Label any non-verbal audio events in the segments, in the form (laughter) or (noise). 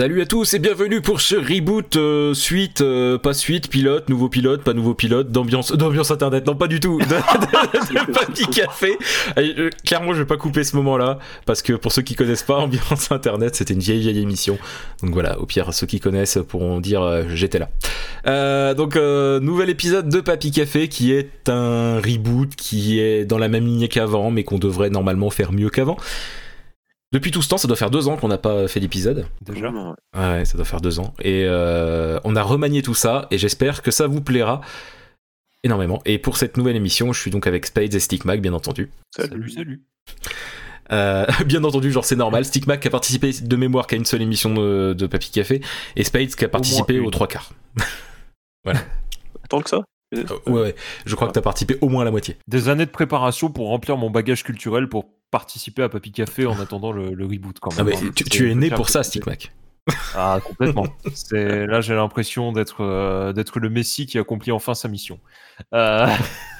Salut à tous et bienvenue pour ce reboot euh, suite, euh, pas suite, pilote, nouveau pilote, pas nouveau pilote, d'ambiance, d'ambiance internet, non pas du tout, (laughs) de, de, Papy Café. Euh, clairement, je vais pas couper ce moment-là parce que pour ceux qui connaissent pas, ambiance (laughs) internet, c'était une vieille vieille émission. Donc voilà, au pire, ceux qui connaissent pourront dire j'étais là. Donc nouvel épisode de Papy Café qui est un reboot qui est dans la même lignée qu'avant, mais qu'on devrait normalement faire mieux qu'avant. Depuis tout ce temps, ça doit faire deux ans qu'on n'a pas fait d'épisode. Déjà ouais. Ouais, ça doit faire deux ans. Et euh, on a remanié tout ça, et j'espère que ça vous plaira énormément. Et pour cette nouvelle émission, je suis donc avec Spades et Stickmac, bien entendu. Salut, salut. Euh, (laughs) bien entendu, genre c'est normal. Stickmac qui a participé de mémoire qu'à une seule émission de, de Papy Café, et Spades qui a participé aux trois quarts. (laughs) Tant que ça Euh, ouais, ouais, je crois que t'as participé au moins à la moitié. Des années de préparation pour remplir mon bagage culturel pour participer à Papy Café en attendant le, le reboot quand Ah, même. mais hein. tu, es né pour ça, c'est- Stickmac. Ah, complètement. C'est là, j'ai l'impression d'être euh, d'être le Messie qui accomplit enfin sa mission. Euh,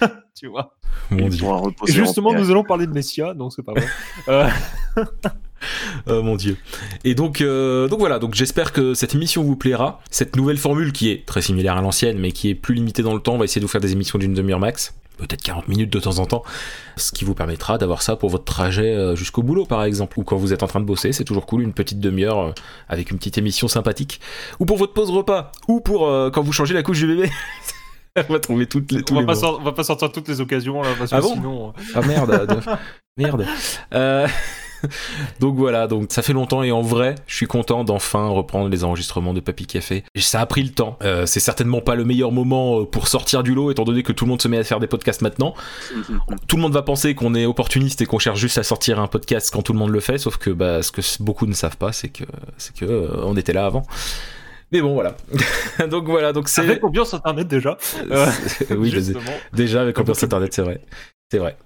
(laughs) tu vois. Et justement, nous allons parler de Messia, non, c'est pas vrai. Euh, (laughs) Oh mon dieu. Et donc, euh, donc voilà, donc j'espère que cette émission vous plaira. Cette nouvelle formule qui est très similaire à l'ancienne, mais qui est plus limitée dans le temps, on va essayer de vous faire des émissions d'une demi-heure max. Peut-être 40 minutes de temps en temps, ce qui vous permettra d'avoir ça pour votre trajet euh, jusqu'au boulot par exemple, ou quand vous êtes en train de bosser, c'est toujours cool, une petite demi-heure euh, avec une petite émission sympathique, ou pour votre pause repas, ou pour euh, quand vous changez la couche du bébé. (laughs) on va trouver toutes les, tous on, va les pas on va pas sortir toutes les occasions là, parce que Ah bon? sinon. Ah merde, de- (laughs) merde. Euh, (laughs) donc voilà, donc ça fait longtemps et en vrai, je suis content d'enfin reprendre les enregistrements de Papy Café. Et ça a pris le temps. Euh, c'est certainement pas le meilleur moment euh, pour sortir du lot, étant donné que tout le monde se met à faire des podcasts maintenant. Tout le monde va penser qu'on est opportuniste et qu'on cherche juste à sortir un podcast quand tout le monde le fait, sauf que bah, ce que beaucoup ne savent pas, c'est que c'est que euh, on était là avant. Mais bon, voilà. (laughs) donc voilà, donc c'est Avec ambiance internet déjà. Euh, (laughs) oui, justement. déjà avec ambiance internet, c'est vrai. C'est vrai.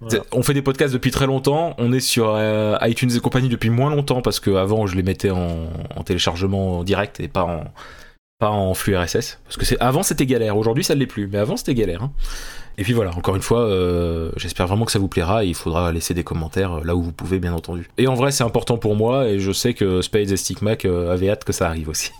Voilà. On fait des podcasts depuis très longtemps. On est sur euh, iTunes et compagnie depuis moins longtemps parce que avant je les mettais en, en téléchargement direct et pas en pas en flux RSS. Parce que c'est avant c'était galère. Aujourd'hui ça ne l'est plus, mais avant c'était galère. hein. Et puis voilà, encore une fois, euh, j'espère vraiment que ça vous plaira et il faudra laisser des commentaires euh, là où vous pouvez, bien entendu. Et en vrai, c'est important pour moi et je sais que Spades et Stickmac avaient hâte que ça arrive aussi.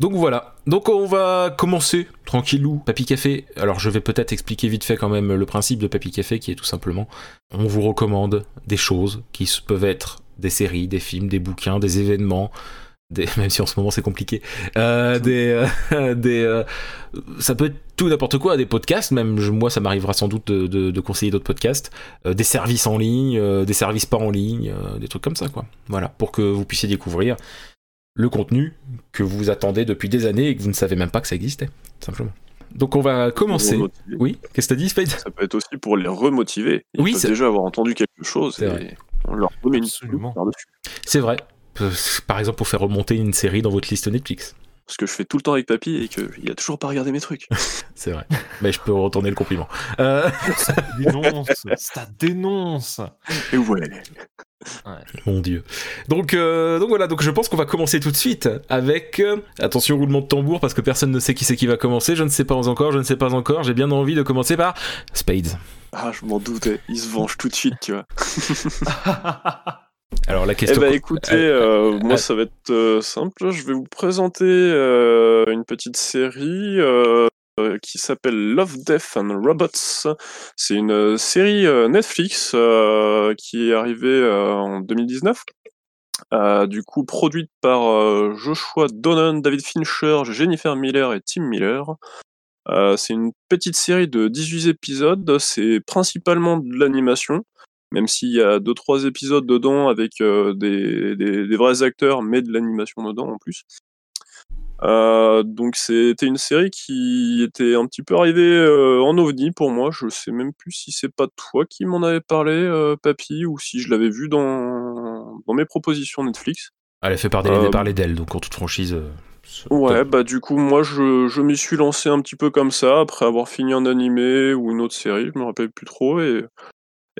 Donc voilà, donc on va commencer tranquillou, Papy Café. Alors je vais peut-être expliquer vite fait quand même le principe de Papy Café qui est tout simplement, on vous recommande des choses qui peuvent être des séries, des films, des bouquins, des événements, des, (laughs) même si en ce moment c'est compliqué, euh, des, euh, (laughs) des euh, ça peut être tout n'importe quoi, des podcasts, même je- moi ça m'arrivera sans doute de, de- de conseiller d'autres podcasts, des services en ligne, des services pas en ligne, des trucs comme ça quoi. Voilà, pour que vous puissiez découvrir le contenu que vous attendez depuis des années et que vous ne savez même pas que ça existait, simplement. Donc on va commencer. Oui, qu'est-ce que t'as dit, Spade? Ça peut être aussi pour les remotiver. Ils Oui, peuvent c'est- déjà avoir entendu quelque chose C'est et vrai. on leur remet une Absolument. par-dessus. C'est vrai. Par exemple, pour faire remonter une série dans votre liste Netflix. Ce que je fais tout le temps avec papy et qu'il a toujours pas regardé mes trucs. (laughs) C'est vrai. Mais je peux retourner le compliment. Euh, Ça dénonce, ça dénonce. Et ouais. Mon Dieu. Donc, euh, donc voilà, donc je pense qu'on va commencer tout de suite avec. euh, attention, roulement de tambour, parce que personne ne sait qui c'est qui va commencer. Je ne sais pas encore, je ne sais pas encore. J'ai bien envie de commencer par Spades. Ah, je m'en doutais. Il se venge tout de suite, tu vois. (laughs) Alors la Eh question. ben écoutez, Euh, euh, moi euh, ça va être euh, simple. Je vais vous présenter euh, une petite série qui s'appelle Love, Death and Robots. C'est une euh, série euh, Netflix euh, qui est arrivée euh, en 2019. Euh, du coup, produite par euh, Joshua Donnan, David Fincher, Jennifer Miller et Tim Miller. Euh, c'est une petite série de 18 épisodes. C'est principalement de l'animation même s'il y a deux trois épisodes dedans avec euh, des vrais acteurs, mais de l'animation dedans en plus. Euh, donc c'était une série qui était un petit peu arrivée euh, en ovni pour moi. Je sais même plus si c'est pas toi qui m'en avais parlé, euh, Papy, ou si je l'avais vu dans, dans mes propositions Netflix. Elle est fait par, des, parler d'elle, donc en toute franchise. Ouais, bah du coup moi je, je m'y suis lancé un petit peu comme ça après avoir fini un animé ou une autre série, je me rappelle plus trop et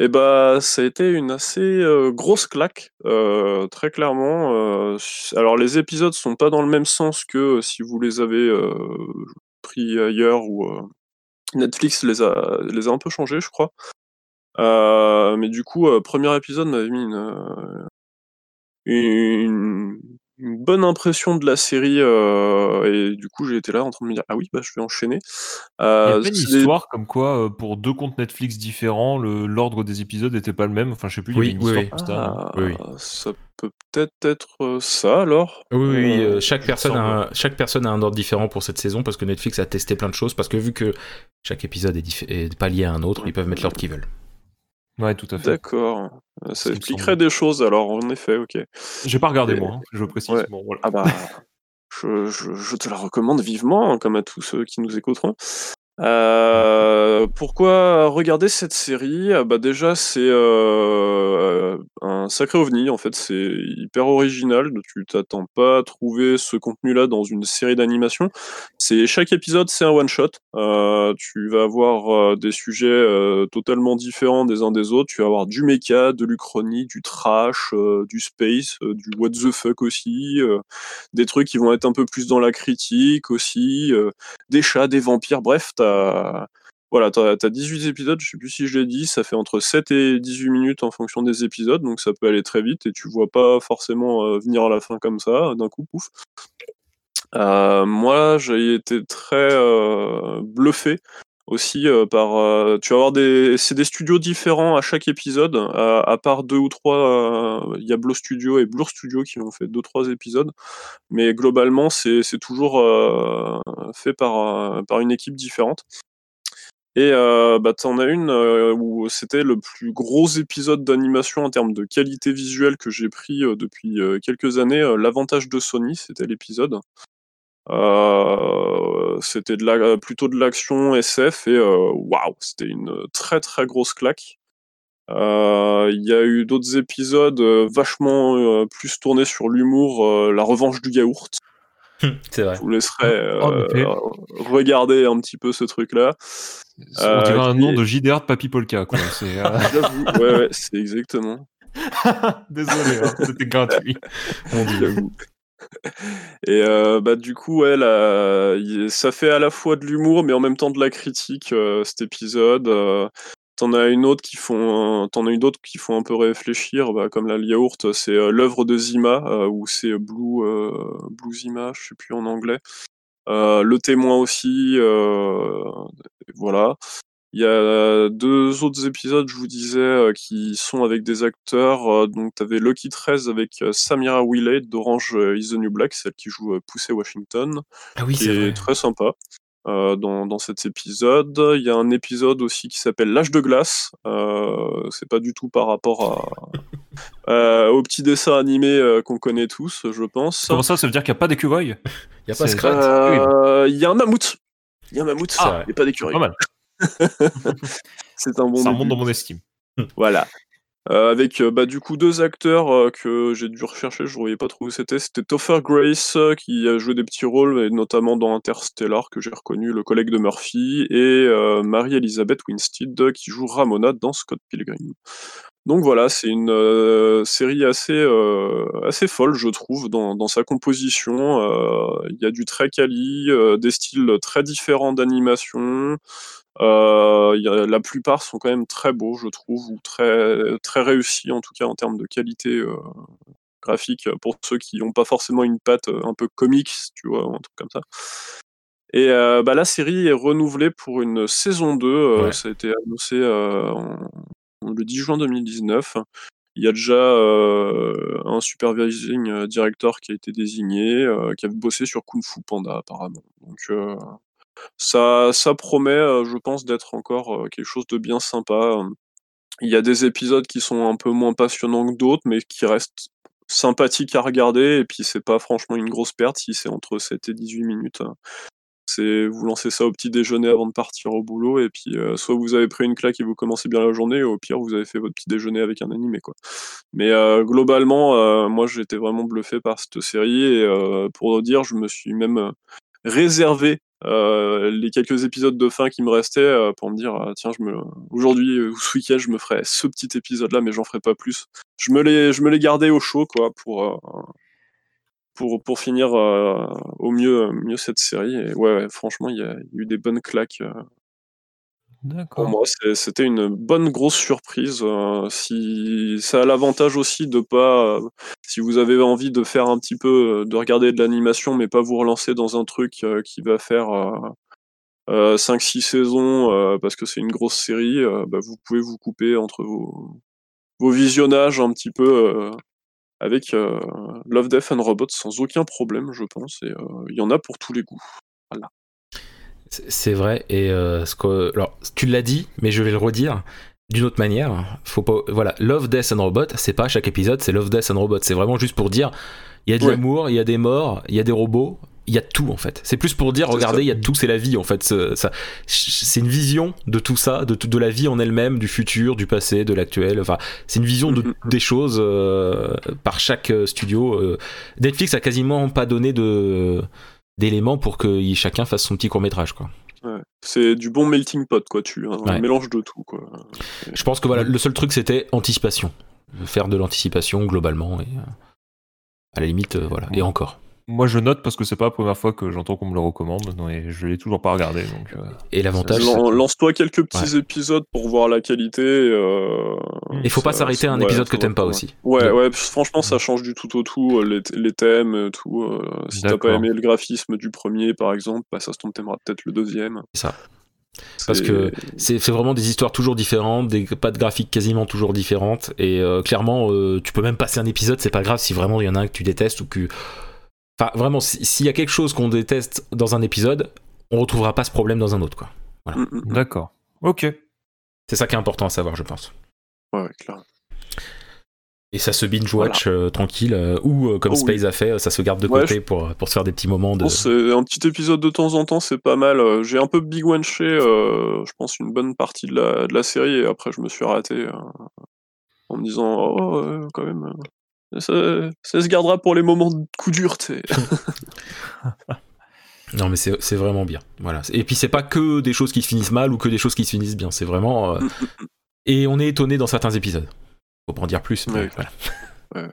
et bah ça a été une assez grosse claque très clairement. alors les épisodes sont pas dans le même sens que si vous les avez pris ailleurs ou Netflix les a un peu changés je crois. Mais du coup premier épisode m'avait mis une, une bonne impression de la série et du coup j'ai été là en train de me dire ah oui bah je vais enchaîner. Il y a une histoire comme quoi pour deux comptes Netflix différents, l'ordre des épisodes n'était pas le même? Enfin je sais plus. Oui, il y oui, une histoire Ah, comme ça. Oui, oui. ça peut peut-être être ça alors. Oui, oui, oui, Euh, euh, chaque, personne a un, chaque personne a un ordre différent pour cette saison parce que Netflix a testé plein de choses. Parce que vu que chaque épisode est, est pas lié à un autre, ils peuvent mettre l'ordre qu'ils veulent. Ouais, tout à fait. D'accord. Ça expliquerait des choses alors en effet ok. J'ai pas regardé Et- moi, hein, je précise. Ouais. Bon, voilà. Ah bah, je, je- je te la recommande vivement, hein, comme à tous ceux qui nous écouteront. Euh, pourquoi regarder cette série? Ah Bah déjà c'est euh, un sacré ovni en fait, c'est hyper original. Tu t'attends pas à trouver ce contenu-là dans une série d'animation. C'est chaque épisode c'est un one shot. Euh, tu vas avoir euh, des sujets euh, totalement différents des uns des autres. Tu vas avoir du mecha, de l'uchronie, du trash, euh, du space, euh, du what the fuck aussi. euh, des trucs qui vont être un peu plus dans la critique aussi, euh, des chats, des vampires, bref, t'as voilà, t'as as 18 épisodes, je sais plus si je l'ai dit, ça fait entre 7 et 18 minutes en fonction des épisodes, donc ça peut aller très vite et tu vois pas forcément euh, venir à la fin comme ça, d'un coup, pouf. Euh, moi, j'ai été très euh, bluffé aussi euh, par. euh, tu vas avoir des. C'est des studios différents à chaque épisode, à, part deux ou trois. euh, Il y a Blow Studio et Blur Studio qui ont fait deux trois épisodes, mais globalement, c'est toujours fait par, par une équipe différente. Et bah, t'en as une où c'était le plus gros épisode d'animation en termes de qualité visuelle que j'ai pris depuis quelques années. L'avantage de Sony, c'était l'épisode. Euh, c'était de la, plutôt de l'action SF et euh, waouh, c'était une très très grosse claque. Euh, Il y a eu d'autres épisodes euh, vachement euh, plus tournés sur l'humour, euh, la revanche du yaourt. C'est vrai. Je vous laisserai euh, effet. regarder un petit peu ce truc-là. On Euh, dirait un nom de JDR de Papy Polka, quoi. (laughs) C'est, euh, J'avoue, ouais, ouais, c'est exactement. (laughs) Désolé, hein, c'était gratuit. (laughs) Mon dieu. Et euh, bah du coup, ça fait à la fois de l'humour, mais en même temps de la critique euh, cet épisode. Euh, T'en as une autre qui font, as qui font un peu réfléchir, bah, comme la yaourt, c'est l'œuvre de Zima, ou c'est Blue, Zima, je sais plus en anglais. Le témoin aussi, voilà. Il y a deux autres épisodes, je vous disais, euh, qui sont avec des acteurs. euh, donc, tu avais Lucky 13 avec euh, Samira Willey d'Orange is the New Black, celle qui joue Poussey Washington, Ah oui, c'est très sympa euh, dans, dans cet épisode. Il y a un épisode aussi qui s'appelle L'âge de glace. Euh, c'est pas du tout par rapport à, (laughs) euh, au petit dessin animé qu'on connaît tous, je pense. Comment ça, ça veut dire qu'il n'y a pas d'écureuil? Y a pas Scrat Euh, Il y a un mammouth. Il y a un mammouth, vrai. il n'y a pas d'écureuil. Pas mal. (laughs) C'est un bon ça remonte dans mon estime. Voilà. Euh, avec euh, bah, du coup deux acteurs euh, que j'ai dû rechercher, je ne voyais pas trop où c'était. C'était Topher Grace euh, qui a joué des petits rôles, et notamment dans Interstellar, que j'ai reconnu, le collègue de Murphy, et Marie-Elisabeth Winstead qui joue Ramona dans Scott Pilgrim. Donc voilà, c'est une série assez, assez folle, je trouve, dans, dans sa composition. Il y a du très quali, des styles très différents d'animation. Euh, la plupart sont quand même très beaux, je trouve, ou très, très réussis, en tout cas en termes de qualité euh, graphique, pour ceux qui n'ont pas forcément une patte euh, un peu comics, tu vois, ou un truc comme ça. Et euh, bah, la série est renouvelée pour une saison 2, euh, Ouais. ça a été annoncé euh, en- le 10 juin 2019. Il y a déjà euh, un supervising euh, director qui a été désigné, euh, qui a bossé sur Kung Fu Panda apparemment. Donc euh, ça, ça promet, euh, je pense, d'être encore euh, quelque chose de bien sympa. Il y a des épisodes qui sont un peu moins passionnants que d'autres, mais qui restent sympathiques à regarder. Et puis c'est pas franchement une grosse perte si c'est entre 7 et 18 minutes. C'est vous lancez ça au petit déjeuner avant de partir au boulot, et puis euh, soit vous avez pris une claque et vous commencez bien la journée, ou au pire vous avez fait votre petit déjeuner avec un animé quoi. Mais globalement, moi été vraiment bluffé par cette série, et pour dire, je me suis même réservé euh, les quelques épisodes de fin qui me restaient euh, pour me dire ah, tiens je me aujourd'hui euh, ou ce week-end je me ferai ce petit épisode là mais j'en ferai pas plus je me les je me les gardais au chaud quoi pour euh, pour pour finir au mieux mieux cette série et ouais, franchement il y, a eu des bonnes claques. Pour moi, c'était une bonne grosse surprise. euh, si ça a l'avantage aussi de pas, si vous avez envie de faire un petit peu, euh, de regarder de l'animation, mais pas vous relancer dans un truc euh, qui va faire 5-6 saisons parce que c'est une grosse série, bah, vous pouvez vous couper entre vos, vos visionnages un petit peu avec Love, Death and Robots sans aucun problème, je pense. Et il y en a pour tous les goûts. C'est- C'est vrai, et euh, ce que- alors, tu l'as dit, mais je vais le redire d'une autre manière. Faut pas, voilà, Love, Death and Robot, c'est pas chaque épisode, c'est Love, Death and Robot. C'est vraiment juste pour dire, il y a de Ouais. l'amour, il y a des morts, il y a des robots, il y a tout en fait. C'est plus pour dire, regardez, il y a tout, c'est la vie en fait. C'est une vision de tout ça, de, de la vie en elle-même, du futur, du passé, de l'actuel. Enfin, c'est une vision de, Mhm. des choses euh, par chaque euh, studio. euh. Netflix a quasiment pas donné de d'éléments pour que chacun fasse son petit court métrage quoi. Ouais. C'est du bon melting pot, quoi. Tu, un Ouais. mélange de tout, quoi. Je pense que voilà, le seul truc c'était anticipation. Faire de l'anticipation globalement et euh, à la limite, euh, voilà. Et encore. Moi, je note parce que c'est pas la première fois que j'entends qu'on me le recommande, non, et je l'ai toujours pas regardé. Donc, euh, Et l'avantage, Lance-toi quelques petits épisodes pour voir la qualité. Euh... il faut pas s'arrêter à un ouais, épisode que t'aimes pas aussi. Ouais, Ouais. ouais, franchement, ça change du tout au tout. euh, Les, les thèmes, euh, tout. euh, si t'as pas aimé le graphisme du premier, par exemple, bah, ça se tombe, t'aimeras peut-être le deuxième. C'est ça. Parce que c'est c'est vraiment des histoires toujours différentes, des pattes graphiques quasiment toujours différentes. Et euh, clairement, euh, tu peux même passer un épisode, c'est pas grave si vraiment il y en a un que tu détestes ou que. Enfin, vraiment, si- s'il y a quelque chose qu'on déteste dans un épisode, on retrouvera pas ce problème dans un autre, quoi. Mm, mm, mm. D'accord. Ok. C'est ça qui est important à savoir, je pense. Ouais, clair. Et ça se binge-watch euh, tranquille, euh, ou euh, comme Oh Space a fait, ça se garde de Ouais, côté pour, pour se faire des petits moments de. Bon, c'est un petit épisode de temps en temps, c'est pas mal. J'ai un peu big euh, je pense, une bonne partie de la, de la série, et après, je me suis raté euh, en me disant, oh, quand même, euh, ça, ça se gardera pour les moments de coup dur, tu sais. (laughs) Non, mais c'est vraiment bien. Voilà. Et puis, c'est pas que des choses qui se finissent mal ou que des choses qui se finissent bien. C'est vraiment. euh, (laughs) Et on est étonné dans certains épisodes. Faut pas en dire plus. mais Ouais. voilà.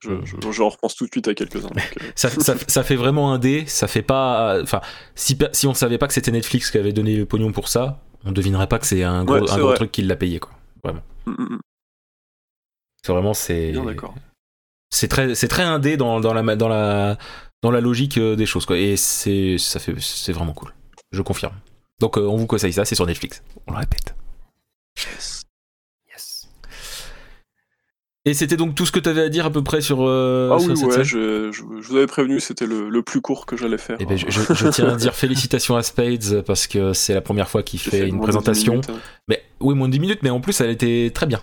Je, je, je repense tout de suite à quelques-uns. donc, euh, ça, ça- ça fait vraiment un dé. Ça fait pas. Enfin, si, si on savait pas que c'était Netflix qui avait donné le pognon pour ça, on devinerait pas que c'est un gros, Ouais, un c'est gros vrai. truc qui l'a payé, quoi. mm, mm, mm, C'est vraiment. C'est. bien d'accord. c'est très c'est très indé dans, dans la dans la dans la logique euh, des choses quoi et c'est ça fait c'est vraiment cool je confirme donc euh, on vous conseille ça c'est sur Netflix on le répète Yes. Yes. et c'était donc tout ce que tu avais à dire à peu près sur, euh, Ah sur oui, cette ouais, scène je, je, je vous avais prévenu, c'était le, le plus court que j'allais faire. Eh ben, je, tiens à dire félicitations à Spades parce que c'est la première fois qu'il fait, fait une moins de 10 présentation minutes, hein. mais oui moins de 10 minutes mais en plus elle était très bien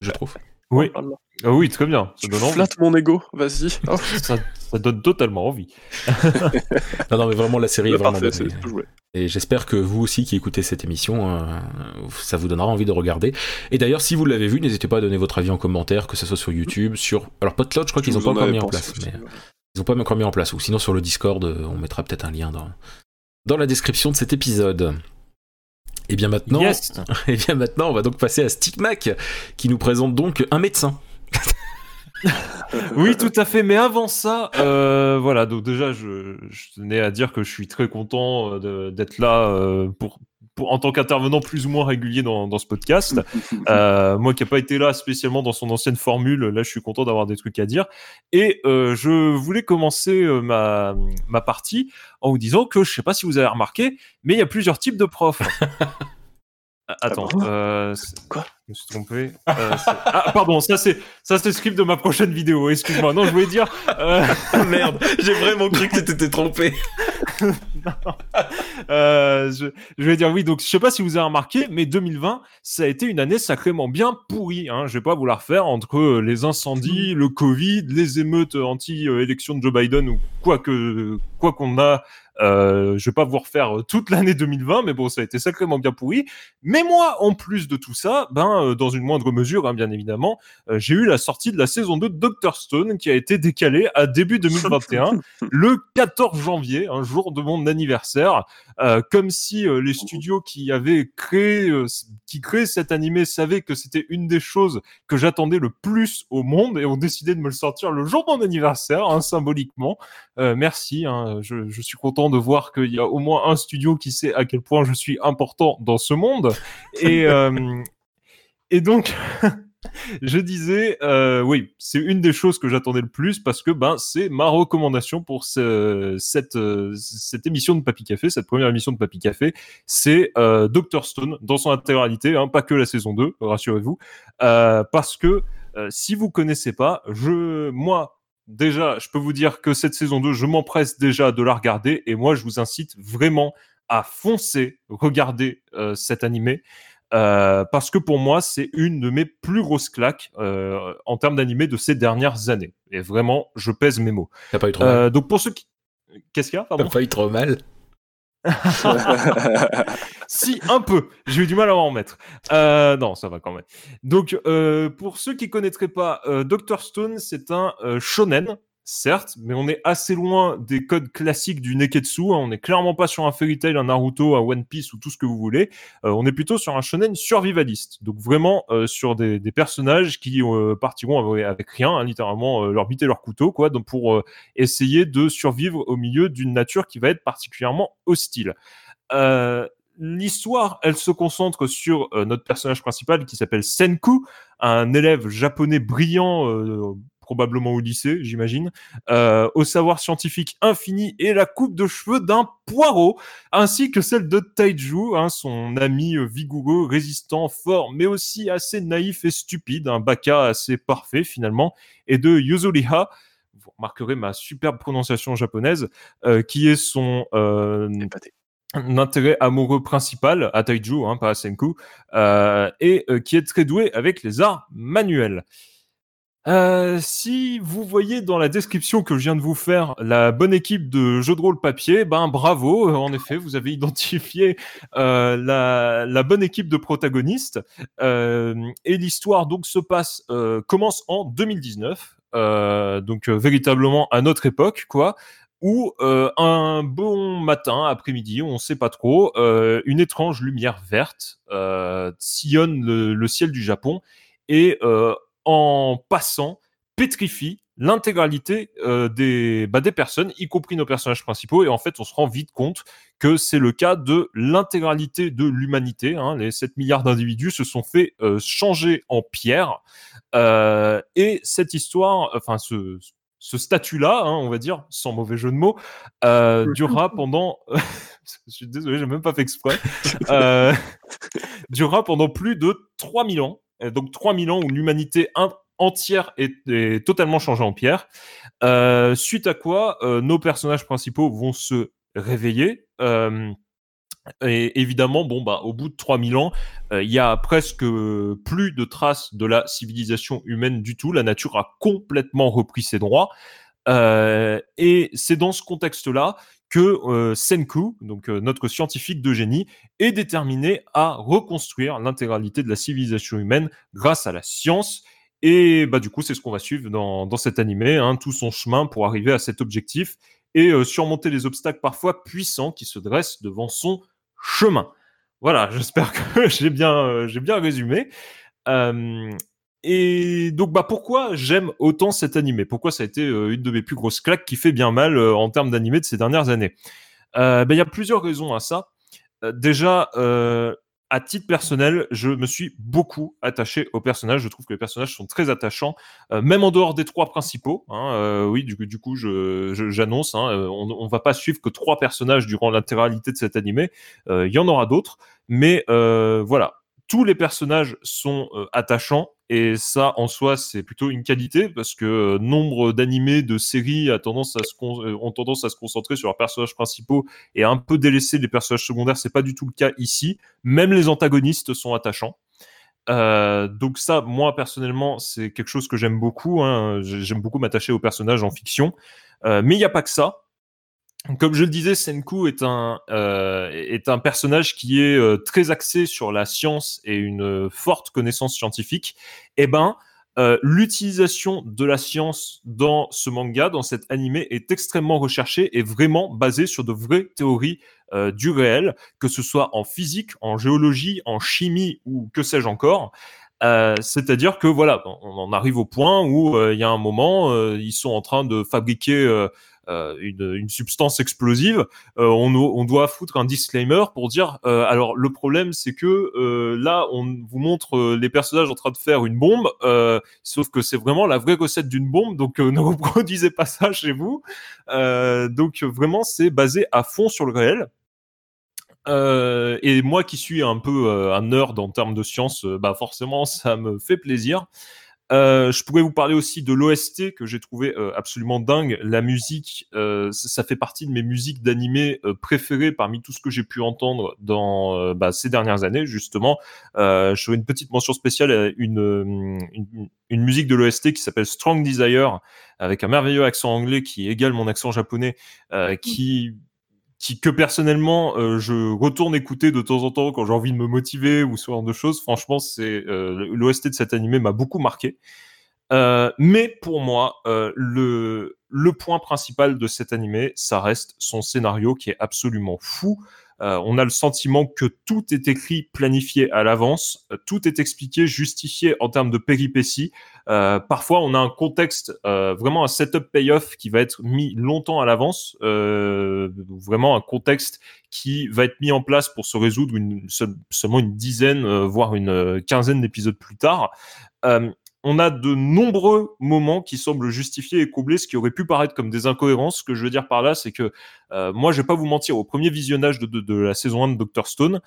je trouve Oui. Oh là là. Ah oui, très bien. Ça donne envie. mon ego, vas-y. Oh, (laughs) Ça, ça donne totalement envie. (laughs) non non mais vraiment la série est vraiment parfait. Et j'espère que vous aussi qui écoutez cette émission, euh, ça vous donnera envie de regarder. Et d'ailleurs, si vous l'avez vu, n'hésitez pas à donner votre avis en commentaire, que ce soit sur YouTube, sur... Alors Podcloud, je crois qu'ils n'ont pas en encore mis en place. Mais ouais. ils n'ont pas encore mis en place. Ou sinon sur le Discord, euh, on mettra peut-être un lien dans, dans la description de cet épisode. Et bien maintenant, Yes. (laughs) et bien maintenant, on va donc passer à Stickmac, qui nous présente donc un médecin. Oui, tout à fait. Mais avant ça, euh, voilà. Donc déjà, je, je tenais à dire que je suis très content euh, d'être là euh, pour- en tant qu'intervenant plus ou moins régulier dans, dans ce podcast. Euh, moi qui n'ai pas été là spécialement dans son ancienne formule, là je suis content d'avoir des trucs à dire. Et euh, je voulais commencer euh, ma, ma partie en vous disant que je sais pas si vous avez remarqué, mais il y a plusieurs types de profs. (laughs) Ah, Attends, bon c'est- Quoi? Me suis trompé. Euh, (laughs) ah, pardon, ça c'est ça c'est le script de ma prochaine vidéo. Excuse-moi. Non, je voulais dire. euh, (laughs) Merde, j'ai vraiment cru que tu t'étais trompé. (laughs) Euh, je, je vais dire oui, donc je sais pas si vous avez remarqué, mais 2020, ça a été une année sacrément bien pourrie. Hein. Je vais pas vous la refaire entre les incendies, le Covid, les émeutes anti-élection de Joe Biden ou quoi que quoi qu'on a. Euh, je vais pas vous refaire euh, toute l'année 2020, mais bon, ça a été sacrément bien pourri. Mais moi, en plus de tout ça, ben, euh, dans une moindre mesure, hein, bien évidemment, euh, j'ai eu la sortie de la saison 2 de Doctor Stone qui a été décalée à début 2021 (laughs) le 14 janvier, un jour de mon anniversaire. euh, comme si les studios qui avaient créé, qui créaient cet animé savaient que c'était une des choses que j'attendais le plus au monde et ont décidé de me le sortir le jour de mon anniversaire, hein, symboliquement. merci, hein, je, je, suis content de voir qu'il y a au moins un studio qui sait à quel point je suis important dans ce monde. Et, (laughs) et donc... (laughs) je disais, euh, oui, c'est une des choses que j'attendais le plus parce que ben c'est ma recommandation pour ce, cette, euh, cette émission de Papy Café, cette première émission de Papy Café, c'est euh, Doctor Stone dans son intégralité, hein, pas que la saison 2, rassurez-vous, euh, parce que euh, si vous connaissez pas, je, moi, déjà, je peux vous dire que cette saison 2, je m'empresse déjà de la regarder et moi, je vous incite vraiment à foncer, regarder cet animé. Euh, parce que pour moi, c'est une de mes plus grosses claques euh, en termes d'animé de ces dernières années. Et vraiment, je pèse mes mots. T'as pas eu trop mal. Euh, donc pour ceux qui... Qu'est-ce qu'il y a T'as pas eu trop mal (laughs) si, un peu. J'ai eu du mal à en remettre. Euh, non, ça va quand même. Donc, euh, pour ceux qui connaîtraient pas, euh, Dr. Stone, c'est un euh, shonen certes, mais on est assez loin des codes classiques du Neketsu. Hein. On n'est clairement pas sur un Fairy Tail, un Naruto, un One Piece ou tout ce que vous voulez. Euh, on est plutôt sur un shonen survivaliste. Donc vraiment euh, sur des, personnages qui euh, partiront avec, rien, hein, littéralement leur biter leur couteau, quoi, donc pour essayer de survivre au milieu d'une nature qui va être particulièrement hostile. L'histoire, elle se concentre sur notre personnage principal qui s'appelle Senku, un élève japonais brillant probablement au lycée, j'imagine, euh, au savoir scientifique infini et la coupe de cheveux d'un poireau, ainsi que celle de Taiju, hein, son ami euh, vigoureux, résistant, fort, mais aussi assez naïf et stupide, un baka assez parfait finalement, et de Yuzuriha, vous remarquerez ma superbe prononciation japonaise, euh, qui est son... Euh, intérêt amoureux principal à Taiju, hein, pas à Senku, euh, et qui est très doué avec les arts manuels. Euh, si vous voyez dans la description que je viens de vous faire la bonne équipe de jeux de rôle papier, ben bravo, euh, en effet, vous avez (laughs) identifié euh, la, bonne équipe de protagonistes. Et l'histoire donc se passe, commence en 2019, euh, donc véritablement à notre époque, quoi. Où un bon matin, après-midi, on ne sait pas trop, une étrange lumière verte sillonne le, ciel du Japon et en passant, pétrifie l'intégralité euh, des, bah, des personnes, y compris nos personnages principaux. Et en fait, on se rend vite compte que c'est le cas de l'intégralité de l'humanité. Hein. Les 7 milliards d'individus se sont fait euh, changer en pierre. Euh, et cette histoire, enfin, ce, ce statut-là, hein, on va dire, sans mauvais jeu de mots, (laughs) durera pendant. (laughs) je suis désolé, j'ai même pas fait exprès. durera pendant plus de 3000 ans. Donc 3000 ans où l'humanité entière est, totalement changée en pierre. Euh, suite à quoi, euh, nos personnages principaux vont se réveiller. Euh, et évidemment, bon, bah, au bout de 3000 ans, euh, il y a presque plus de traces de la civilisation humaine du tout. La nature a complètement repris ses droits. Euh, et c'est dans ce contexte-là que euh, Senku, donc euh, notre scientifique de génie, est déterminé à reconstruire l'intégralité de la civilisation humaine grâce à la science. Et bah du coup, c'est ce qu'on va suivre dans, dans cet animé, hein, tout son chemin pour arriver à cet objectif et surmonter les obstacles parfois puissants qui se dressent devant son chemin. Voilà, (laughs) j'espère que j'ai bien, j'ai bien résumé. Et donc, bah, pourquoi j'aime autant cet animé? Pourquoi ça a été euh, une de mes plus grosses claques qui fait bien mal euh, en termes d'animé de ces dernières années? Euh, ben, Il y a plusieurs raisons à ça. déjà, à titre personnel, je me suis beaucoup attaché aux personnages. Je trouve que les personnages sont très attachants, même en dehors des trois principaux. Hein, oui, du, coup, j'annonce, hein, on, ne va pas suivre que trois personnages durant l'intégralité de cet animé. Il y en aura d'autres, mais voilà, tous les personnages sont attachants et ça en soi c'est plutôt une qualité parce que euh, nombre d'animés de séries euh, ont tendance à se concentrer sur leurs personnages principaux et un peu délaisser les personnages secondaires. C'est pas du tout le cas ici. Même les antagonistes sont attachants. Euh, donc ça moi personnellement c'est quelque chose que j'aime beaucoup hein. j'aime beaucoup m'attacher aux personnages en fiction. Mais il n'y a pas que ça comme je le disais, Senku est un, euh, est un personnage qui est très axé sur la science et une forte connaissance scientifique. Eh ben, euh, l'utilisation de la science dans ce manga, dans cet animé, est extrêmement recherchée et vraiment basée sur de vraies théories euh, du réel, que ce soit en physique, en géologie, en chimie ou que sais-je encore. Euh, c'est-à-dire que voilà, on en arrive au point où il y a un moment, ils sont en train de fabriquer euh, une, une, substance explosive, euh, on, doit foutre un disclaimer pour dire euh, alors le problème c'est que là on vous montre les personnages en train de faire une bombe, sauf que c'est vraiment la vraie recette d'une bombe, donc (laughs) ne reproduisez pas ça chez vous. donc vraiment c'est basé à fond sur le réel. Euh, et moi qui suis un peu un nerd en termes de science, bah forcément ça me fait plaisir. Euh, je pourrais vous parler aussi de l'OST que j'ai trouvé euh, absolument dingue. La musique, euh, ça fait partie de mes musiques d'animé préférées parmi tout ce que j'ai pu entendre dans bah, ces dernières années, justement. je fais une petite mention spéciale à une, une, une musique de l'OST qui s'appelle Strong Desire, avec un merveilleux accent anglais qui égale mon accent japonais, qui que personnellement euh, je retourne écouter de temps en temps quand j'ai envie de me motiver ou ce genre de choses. Franchement, c'est euh, l'OST de cet animé m'a beaucoup marqué. Euh, mais pour moi, le le point principal de cet animé, ça reste son scénario qui est absolument fou. Euh, on a le sentiment que tout est écrit, planifié à l'avance, euh, tout est expliqué, justifié en termes de péripéties. Euh, parfois, on a un contexte, vraiment un setup payoff qui va être mis longtemps à l'avance, vraiment un contexte qui va être mis en place pour se résoudre une, seulement une dizaine, voire une quinzaine d'épisodes plus tard on a de nombreux moments qui semblent justifier et combler ce qui aurait pu paraître comme des incohérences. Ce que je veux dire par là, c'est que euh, moi, je vais pas vous mentir, au premier visionnage de, la saison 1 de Doctor Stone,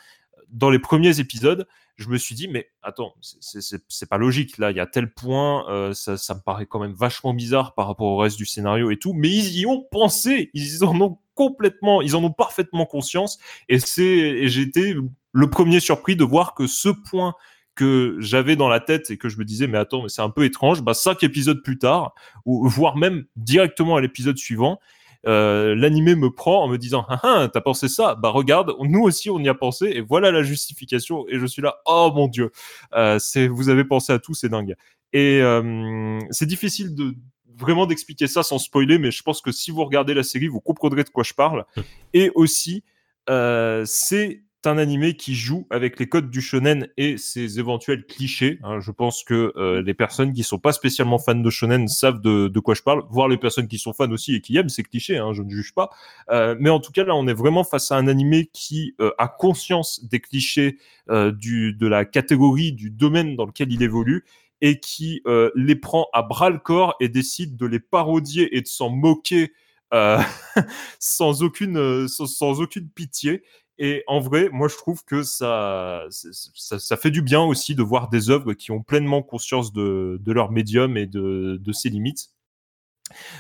dans les premiers épisodes, je me suis dit, mais attends, c'est pas logique, là, il y a tel point, euh, ça, ça, me paraît quand même vachement bizarre par rapport au reste du scénario et tout, mais ils y ont pensé, ils en ont complètement, ils en ont parfaitement conscience, et c'est, été le premier surpris de voir que ce point que j'avais dans la tête et que je me disais mais attends mais c'est un peu étrange. Bah cinq épisodes plus tard ou voire même directement à l'épisode suivant euh, l'animé me prend en me disant ah, ah t'as pensé ça? Bah regarde nous aussi on y a pensé et voilà la justification et je suis là. Oh mon dieu. Euh, c'est vous avez pensé à tout c'est dingue. Et euh, c'est difficile de vraiment d'expliquer ça sans spoiler mais je pense que si vous regardez la série vous comprendrez de quoi je parle. Hum. et aussi euh, c'est un animé qui joue avec les codes du shonen et ses éventuels clichés. Hein. je pense que euh, les personnes qui sont pas spécialement fans de shonen savent de, quoi je parle, voire les personnes qui sont fans aussi et qui aiment ces clichés, hein, je ne juge pas. Euh, mais en tout cas, là, on est vraiment face à un animé qui euh, a conscience des clichés du, de la catégorie, du domaine dans lequel il évolue et qui les prend à bras le corps et décide de les parodier et de s'en moquer (laughs) sans aucune sans, aucune pitié et en vrai, moi, je trouve que ça, ça, ça, fait du bien aussi de voir des œuvres qui ont pleinement conscience de, de leur médium et de, de ses limites.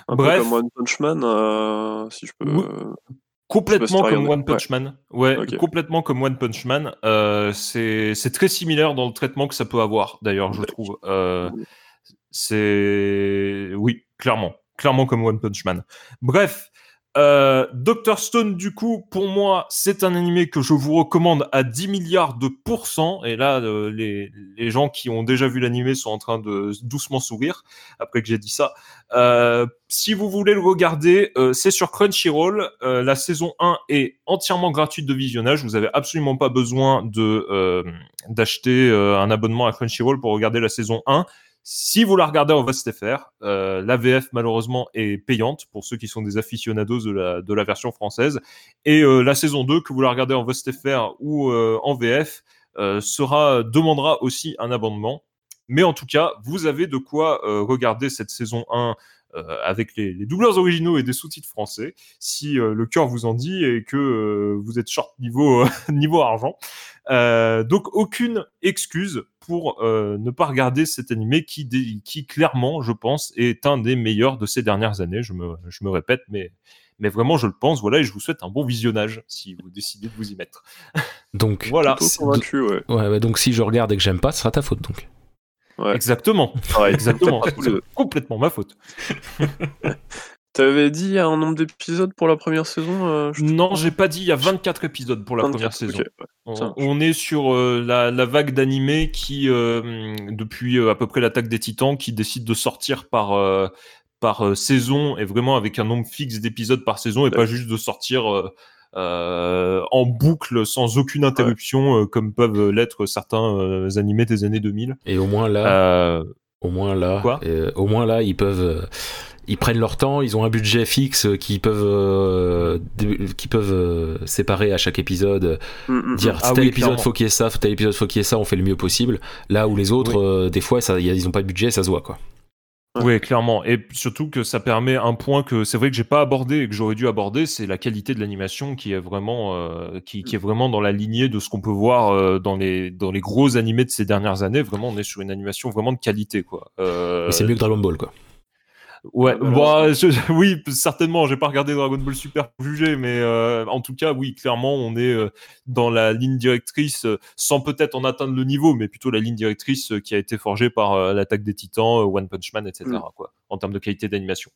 Un Bref, peu comme One Punch Man, euh, si je peux. Complètement comme One Punch Man. Ouais, complètement comme One Punch Man. Euh, c'est très similaire dans le traitement que ça peut avoir, d'ailleurs, je trouve. Euh, c'est. Oui, clairement. Clairement comme One Punch Man. Bref, euh, Doctor Stone, du coup, pour moi, c'est un animé que je vous recommande à 10 milliards de pourcents. Et là, euh, les, gens qui ont déjà vu l'animé sont en train de doucement sourire après que j'ai dit ça. Euh, si vous voulez le regarder, euh, c'est sur Crunchyroll. Euh, la saison 1 est entièrement gratuite de visionnage. Vous avez absolument pas besoin d'acheter un abonnement à Crunchyroll pour regarder la saison 1. Si vous la regardez en VSTFR, euh, la VF malheureusement est payante pour ceux qui sont des aficionados de la, version française. Et euh, la saison 2, que vous la regardez en VSTFR ou euh, en VF, sera, demandera aussi un abonnement. Mais en tout cas, vous avez de quoi regarder cette saison 1 euh, avec les, les, doubleurs originaux et des sous-titres français, si euh, le cœur vous en dit et que euh, vous êtes short niveau (laughs) niveau argent. donc aucune excuse pour ne pas regarder cet animé qui, qui clairement, je pense, est un des meilleurs de ces dernières années. Je me, je me répète, mais mais vraiment je le pense voilà et je vous souhaite un bon visionnage si vous décidez de vous y mettre donc voilà convaincu, ouais. Ouais, donc si je regarde et que j'aime pas ce sera ta faute donc Exactement. exactement. C'est complètement ma faute. (laughs) T'avais dit un nombre d'épisodes pour la première saison euh, je Non, j'ai pas dit, il y a 24 épisodes pour la 24, première saison. On, est sur euh, la, la vague d'animés qui, euh, depuis à peu près l'attaque des titans, qui décide de sortir par, par saison et vraiment avec un nombre fixe d'épisodes par saison et pas juste de sortir en boucle sans aucune interruption euh, comme peuvent l'être certains euh, animés des années 2000. Et au moins là, Euh, au moins là, Quoi? euh, au moins là, ils peuvent, euh, ils prennent leur temps, ils ont un budget fixe qui peuvent, euh, qui peuvent euh, séparer à chaque épisode, Mm, mm, dire Ah tel oui, épisode clairement. faut qu'il y ait ça, tel épisode faut qu'il y ait ça, on fait le mieux possible. Là où les autres, Oui. euh, des fois, ça, y a- ils ont pas de budget, ça se voit quoi. Oui, clairement. Et surtout que ça permet un point que c'est vrai que j'ai pas abordé et que j'aurais dû aborder, c'est la qualité de l'animation qui est vraiment euh, qui, qui est vraiment dans la lignée de ce qu'on peut voir euh, dans les dans les gros animés de ces dernières années. Vraiment, on est sur une animation vraiment de qualité, quoi. Euh, c'est mieux que Dragon Ball quoi. Ouais, Ah, bah, je- (laughs) oui, certainement. J'ai pas regardé Dragon Ball Super pour juger, mais euh, en tout cas, oui, clairement, on est euh, dans la ligne directrice, euh, sans peut-être en atteindre le niveau, mais plutôt la ligne directrice euh, qui a été forgée par euh, l'attaque des Titans, euh, One Punch Man, etc. Mm. Quoi, en termes de qualité d'animation.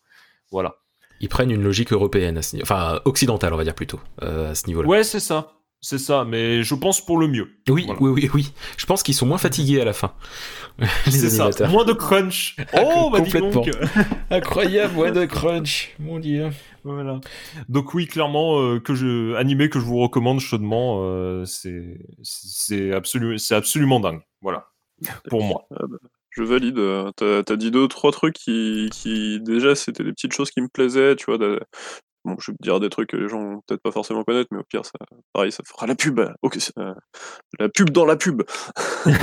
Voilà. Ils prennent une logique européenne, à ce niveau- enfin occidentale on va dire plutôt euh, à ce niveau-là. Ouais, c'est ça, c'est ça. Mais je pense pour le mieux. Oui, Voilà. oui, oui, oui. Je pense qu'ils sont moins fatigués à la fin. (laughs) les C'est ça. animateurs. Moins de crunch. (laughs) Oh, bah dis Complètement. donc. (laughs) Incroyable, ouais, de crunch, mon dieu. Voilà. Donc oui, clairement, euh, que je animé que je vous recommande chaudement, euh, c'est c'est absolument c'est absolument dingue. Voilà. Pour moi. Je valide. euh, T'as as dit deux, trois trucs qui, qui déjà, c'était des petites choses qui me plaisaient, tu vois. Bon, je vais te dire des trucs que les gens vont peut-être pas forcément connaître, mais au pire, ça, pareil, ça fera la pub. Ok, c'est, euh, la pub dans la pub. (laughs)